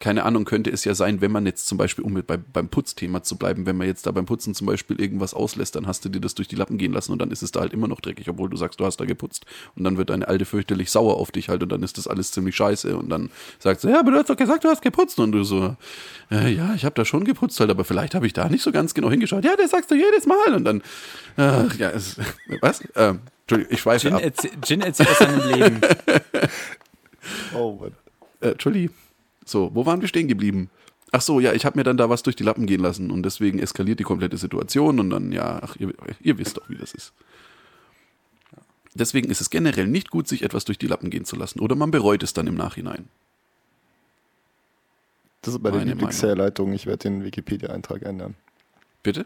keine Ahnung, könnte es ja sein, wenn man jetzt zum Beispiel, um mit bei, beim Putzthema zu bleiben, wenn man jetzt da beim Putzen zum Beispiel irgendwas auslässt, dann hast du dir das durch die Lappen gehen lassen und dann ist es da halt immer noch dreckig, obwohl du sagst, du hast da geputzt. Und dann wird deine Alte fürchterlich sauer auf dich halt und dann ist das alles ziemlich scheiße. Und dann sagt sie, ja, aber du hast doch gesagt, du hast geputzt. Und du so, äh, ja, ich habe da schon geputzt halt, aber vielleicht habe ich da nicht so ganz genau hingeschaut. Ja, das sagst du jedes Mal. Und dann, ach, ja, es, was? Ähm, Entschuldigung, ich weiß Gin, erzäh Gin erzählt aus seinem Leben. oh Mann. Äh, Entschuldigung. So, wo waren wir stehen geblieben? Ach so, ja, ich habe mir dann da was durch die Lappen gehen lassen und deswegen eskaliert die komplette Situation und dann, ja, ach, ihr, ihr wisst doch, wie das ist. Deswegen ist es generell nicht gut, sich etwas durch die Lappen gehen zu lassen oder man bereut es dann im Nachhinein. Das ist meine Lieblingsherleitung. Ich werde den Wikipedia-Eintrag ändern. Bitte?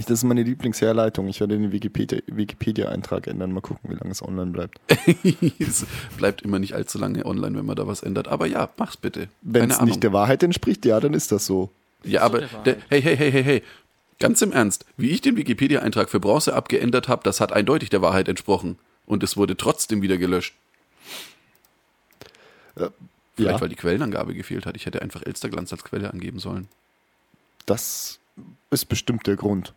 Ich, das ist meine Lieblingsherleitung. Ich werde den Wikipedia-Eintrag ändern. Mal gucken, wie lange es online bleibt. es bleibt immer nicht allzu lange online, wenn man da was ändert. Aber ja, mach's bitte. Wenn es nicht der Wahrheit entspricht, ja, dann ist das so. Ja, aber der, hey, hey, hey, hey, hey. Ganz im Ernst, wie ich den Wikipedia-Eintrag für Bronze abgeändert habe, das hat eindeutig der Wahrheit entsprochen. Und es wurde trotzdem wieder gelöscht. Äh, Vielleicht, ja. weil die Quellenangabe gefehlt hat. Ich hätte einfach Elsterglanz als Quelle angeben sollen. Das ist bestimmt der Grund.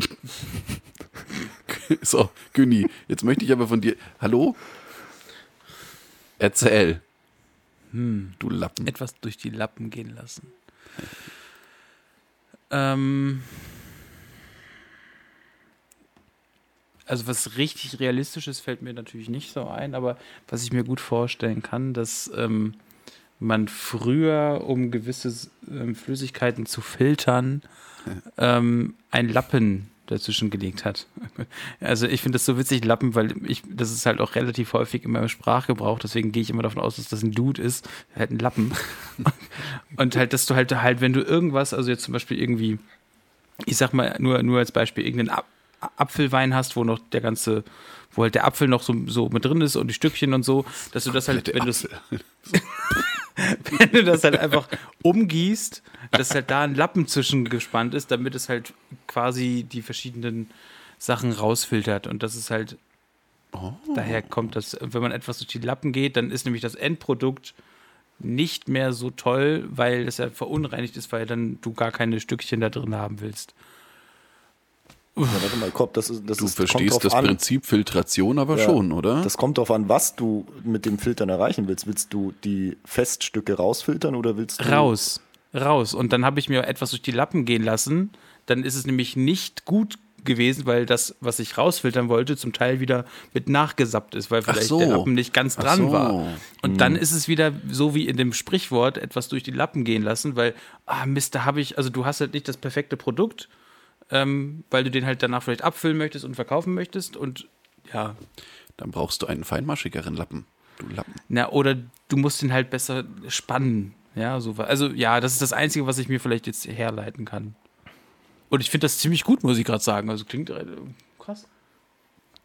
so, Günni, jetzt möchte ich aber von dir. Hallo? Erzähl. Hm. Du Lappen. Etwas durch die Lappen gehen lassen. ähm. Also was richtig realistisches fällt mir natürlich nicht so ein, aber was ich mir gut vorstellen kann, dass ähm, man früher, um gewisse ähm, Flüssigkeiten zu filtern, ähm, ein Lappen dazwischen gelegt hat. Also ich finde das so witzig, Lappen, weil ich, das ist halt auch relativ häufig in meinem Sprachgebrauch, deswegen gehe ich immer davon aus, dass das ein Dude ist, halt ein Lappen. Und halt, dass du halt halt, wenn du irgendwas, also jetzt zum Beispiel irgendwie, ich sag mal nur, nur als Beispiel, irgendeinen Ap Apfelwein hast, wo noch der ganze, wo halt der Apfel noch so, so mit drin ist und die Stückchen und so, dass du das halt, wenn du wenn du das halt einfach umgießt, dass halt da ein Lappen zwischengespannt ist, damit es halt quasi die verschiedenen Sachen rausfiltert. Und das ist halt, oh. daher kommt das, wenn man etwas durch die Lappen geht, dann ist nämlich das Endprodukt nicht mehr so toll, weil es ja verunreinigt ist, weil dann du gar keine Stückchen da drin haben willst. Ja, warte mal, Kopp, das ist, das du ist, verstehst das an. Prinzip Filtration aber ja, schon, oder? Das kommt darauf an, was du mit dem Filtern erreichen willst. Willst du die Feststücke rausfiltern oder willst du. Raus, raus. Und dann habe ich mir etwas durch die Lappen gehen lassen. Dann ist es nämlich nicht gut gewesen, weil das, was ich rausfiltern wollte, zum Teil wieder mit nachgesappt ist, weil vielleicht so. der Lappen nicht ganz Ach dran so. war. Und dann ist es wieder so wie in dem Sprichwort etwas durch die Lappen gehen lassen, weil, ah Mist, da habe ich, also du hast halt nicht das perfekte Produkt, ähm, weil du den halt danach vielleicht abfüllen möchtest und verkaufen möchtest und ja, Dann brauchst du einen feinmaschigeren Lappen. Du Lappen. na, oder du musst ihn halt besser spannen. Ja, so. Also, ja, das ist das Einzige, was ich mir vielleicht jetzt herleiten kann. Und ich finde das ziemlich gut, muss ich gerade sagen. Also klingt äh, krass.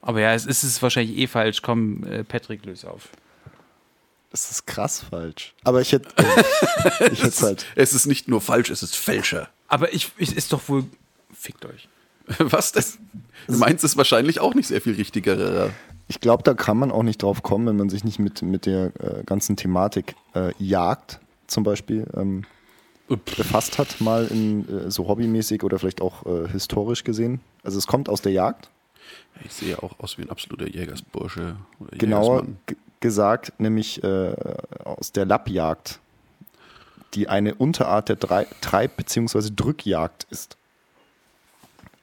Aber ja, es ist es wahrscheinlich eh falsch. Komm, äh, Patrick, löse auf. Das ist krass falsch. Aber ich hätte äh, ich hätte halt. Es ist nicht nur falsch, es ist fälscher. Aber ich, ich ist doch wohl. Fickt euch. Was denn? Du meinst es wahrscheinlich auch nicht sehr viel richtiger. Ich glaube, da kann man auch nicht drauf kommen, wenn man sich nicht mit, mit der äh, ganzen Thematik äh, Jagd zum Beispiel ähm, befasst hat, mal in, äh, so hobbymäßig oder vielleicht auch äh, historisch gesehen. Also es kommt aus der Jagd, Ich sehe auch aus wie ein absoluter Jägersbursche. Oder genauer gesagt, nämlich äh, aus der Lappjagd, die eine Unterart der Drei Treib- bzw. Drückjagd ist.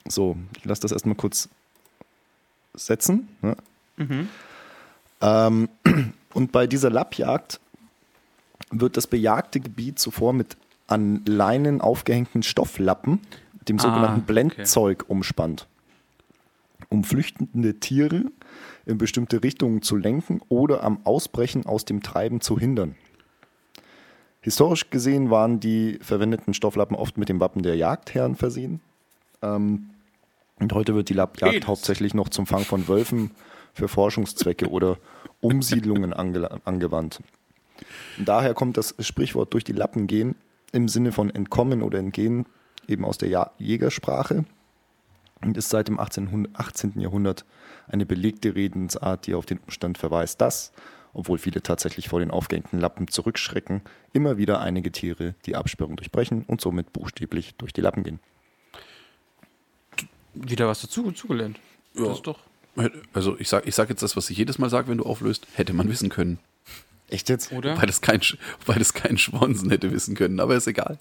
So, ich lasse das erstmal kurz setzen. Ne? Ähm, und bei dieser Lappjagd wird das bejagte Gebiet zuvor mit an Leinen aufgehängten Stofflappen, dem sogenannten okay. Blendzeug, umspannt, um flüchtende Tiere in bestimmte Richtungen zu lenken oder am Ausbrechen aus dem Treiben zu hindern. Historisch gesehen waren die verwendeten Stofflappen oft mit dem Wappen der Jagdherren versehen. Ähm, und heute wird die Lappjagd Penis. hauptsächlich noch zum Fang von Wölfen für Forschungszwecke oder Umsiedlungen ange angewandt. Und daher kommt das Sprichwort durch die Lappen gehen im Sinne von entkommen oder entgehen eben aus der ja Jägersprache und ist seit dem 18. 18. Jahrhundert eine belegte Redensart, die auf den Umstand verweist, dass, obwohl viele tatsächlich vor den aufgehängten Lappen zurückschrecken, immer wieder einige Tiere die Absperrung durchbrechen und somit buchstäblich durch die Lappen gehen. Wieder was dazu zugelernt. Ja. Das ist doch. Also ich sage ich sag jetzt das, was ich jedes Mal sage, wenn du auflöst, hätte man wissen können. Echt jetzt? Oder? Weil das kein, weil das kein Schwansen hätte wissen können, aber ist egal.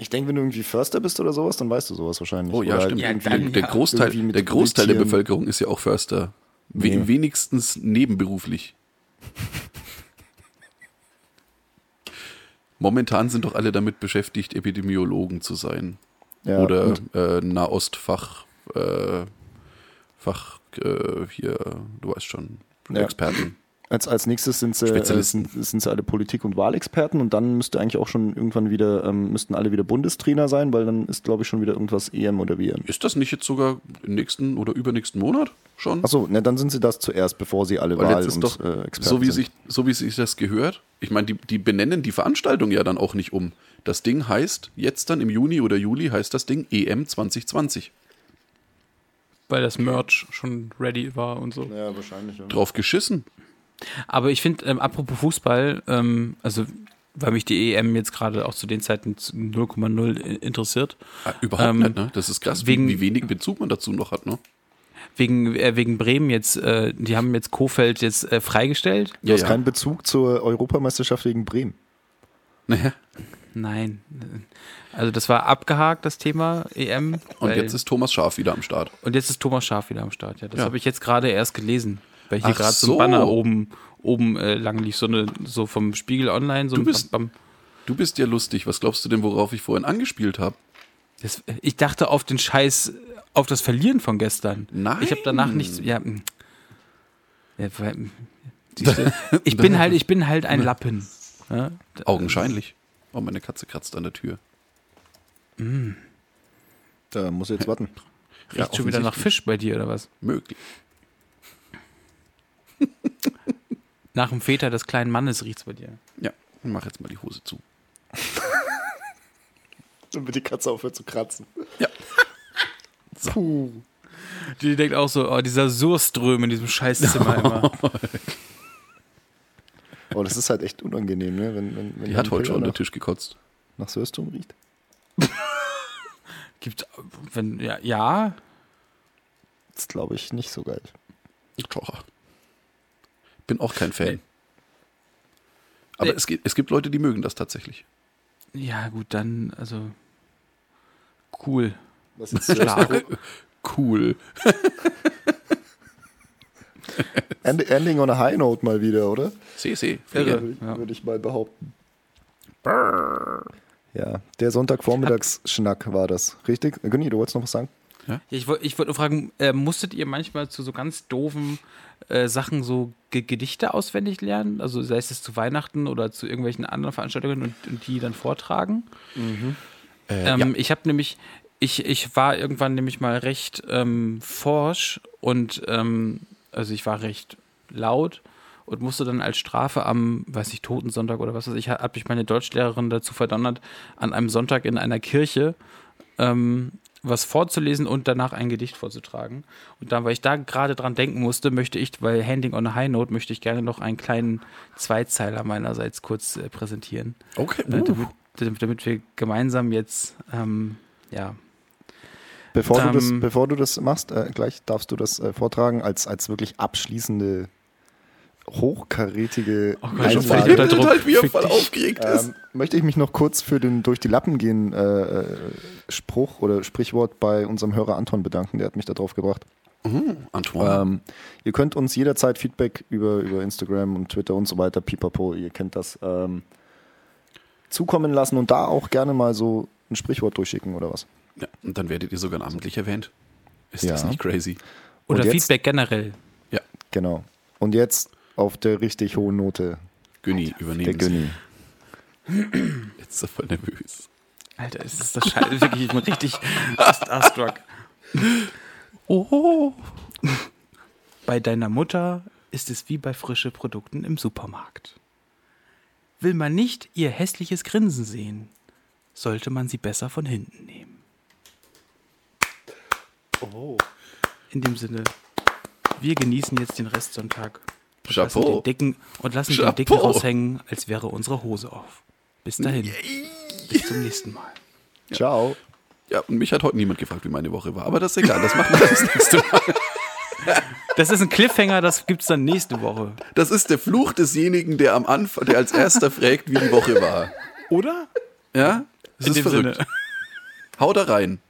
Ich denke, wenn du irgendwie Förster bist oder sowas, dann weißt du sowas wahrscheinlich. Oh ja, Oder stimmt. Ja, dann- der ja, Großteil, der, Großteil der. Bevölkerung ist ja auch Förster. We Nee. Wenigstens nebenberuflich. Momentan sind doch alle damit beschäftigt, Epidemiologen zu sein. Ja, Oder äh, Nahostfach, äh, Fach, äh, hier, du weißt schon, Ja. Experten. Als, als nächstes sind sie, äh, Spezialisten. sind, sind sie alle Politik- und Wahlexperten und dann müsste eigentlich auch schon irgendwann wieder, ähm, müssten alle wieder Bundestrainer sein, weil dann ist, glaube ich, schon wieder irgendwas EM oder WM. Ist das nicht jetzt sogar im nächsten oder übernächsten Monat schon? Achso, ne, dann sind sie das zuerst, bevor sie alle Weil Wahl und doch, äh, Experten so wie, sind. sich, so wie sich das gehört, ich meine, die, die benennen die Veranstaltung ja dann auch nicht um. Das Ding heißt, jetzt dann im Juni oder Juli heißt das Ding EM 2020. Weil das Merch schon ready war und so. Ja, wahrscheinlich. Ja. Drauf geschissen. Aber ich finde, ähm, apropos Fußball, ähm, also weil mich die EM jetzt gerade auch zu den Zeiten zu 0,0 interessiert, Ah, überhaupt Ähm, nicht, ne? Das ist krass, wegen- wie, wenig Bezug man dazu noch hat, ne? wegen, äh, wegen Bremen jetzt, äh, die haben jetzt Kofeld jetzt äh, freigestellt. Du hast keinen Bezug zur Europameisterschaft gegen Bremen. Naja. Nein. Also das war abgehakt, das Thema EM. Und jetzt ist Thomas Schaf wieder am Start. und jetzt ist Thomas Schaf wieder am Start. Ja, das Ja. habe ich jetzt gerade erst gelesen. Weil hier Ach gerade so so. ein Banner oben, oben äh, lang lief, so, eine, so vom Spiegel Online. So Du ein bist- Bam, Bam. Du bist ja lustig. Was glaubst du denn, worauf ich vorhin angespielt habe? Das, ich dachte auf den Scheiß, auf das Verlieren von gestern. Nein. Ich habe danach nichts. Ja, mm. ja, du, ich bin halt, ich bin halt ein Lappen. Ja? Augenscheinlich. Oh, meine Katze kratzt an der Tür. Da muss ich jetzt warten. Riecht schon wieder nach. Fisch bei dir oder was? Möglich. Nach dem Väter des kleinen Mannes riecht's bei dir. Ja, mach jetzt mal die Hose zu. Damit die Katze aufhört zu kratzen. Ja. Puh. Die denkt auch so, oh, dieser Surström in diesem Scheißzimmer immer. Oh, das ist halt echt unangenehm, ne? Wenn, wenn, wenn Die hat heute schon unter Tisch gekotzt. nach Söstum riecht. Gibt, wenn, ja, ja, Das glaube ich nicht so geil. Tja. Bin auch kein Fan. Nee. Aber Nee. es, gibt, es gibt Leute, die mögen das tatsächlich. ja, gut, dann, also, cool. Was jetzt Stark. Cool. End, ending on a high note mal wieder, oder? See, see. Irre. Würde Ja. würde ich mal behaupten. Ja, der Sonntagvormittagsschnack war das. Richtig? Günni, du wolltest noch was sagen? Ja, Ich wollte ich wollt nur fragen, äh, musstet ihr manchmal zu so ganz doofen äh, Sachen so Ge Gedichte auswendig lernen? Also sei es zu Weihnachten oder zu irgendwelchen anderen Veranstaltungen und, und die dann vortragen? Äh, Ähm, Ich habe nämlich, ich, ich war irgendwann nämlich mal recht ähm, forsch und ähm, also ich war recht laut und musste dann als Strafe am, weiß ich, Totensonntag oder was weiß ich, hat mich meine Deutschlehrerin dazu verdonnert, an einem Sonntag in einer Kirche ähm, was vorzulesen und danach ein Gedicht vorzutragen. Und dann, weil ich da gerade dran denken musste, möchte ich, weil Handing on a High Note, möchte ich gerne noch einen kleinen Zweizeiler meinerseits kurz äh, präsentieren. Okay. Äh, damit, damit, damit wir gemeinsam jetzt, ähm, ja, Bevor, du, das, Ähm, bevor du das machst, äh, gleich darfst du das äh, vortragen als, als wirklich abschließende, hochkarätige Oh Gott, Einlage. Druck. halt, wie er voll aufgeregt ist. Ähm, möchte ich mich noch kurz für den durch die Lappen gehen äh, äh, Spruch oder Sprichwort bei unserem Hörer Anton bedanken. Der hat mich da drauf gebracht. Mhm, Antoine. Ähm, ihr könnt uns jederzeit Feedback über, über Instagram und Twitter und so weiter, pipapo, ihr kennt das, ähm, zukommen lassen und da auch gerne mal so ein Sprichwort durchschicken oder was. ja, und dann werdet ihr sogar namentlich erwähnt. Ist Ja. das nicht crazy? oder jetzt- Feedback generell. Ja, Genau. Und jetzt auf der richtig hohen Note Günni, der übernehmen Günni. Sie. Jetzt ist er voll nervös. Alter, es ist das Scheiße, wirklich, ich bin richtig starstruck. Oh. Bei deiner Mutter ist es wie bei frischen Produkten im Supermarkt. Will man nicht ihr hässliches Grinsen sehen, sollte man sie besser von hinten nehmen. In dem Sinne, wir genießen jetzt den Restsonntag und lassen Chapeau. den Dicken, und lassen den Chapeau. Dicken raushängen, als wäre unsere Hose auf. Bis dahin. Bis zum nächsten Mal. Ciao. Ja, und mich hat heute niemand gefragt, wie meine Woche war. Aber das ist egal, das machen wir das nächste Mal. Das ist ein Cliffhanger, das gibt's dann nächste Woche. Das ist der Fluch desjenigen, der am Anfang, der als erster fragt, wie die Woche war. Oder? Ja? Das In ist dem verrückt. Sinne. Hau da rein.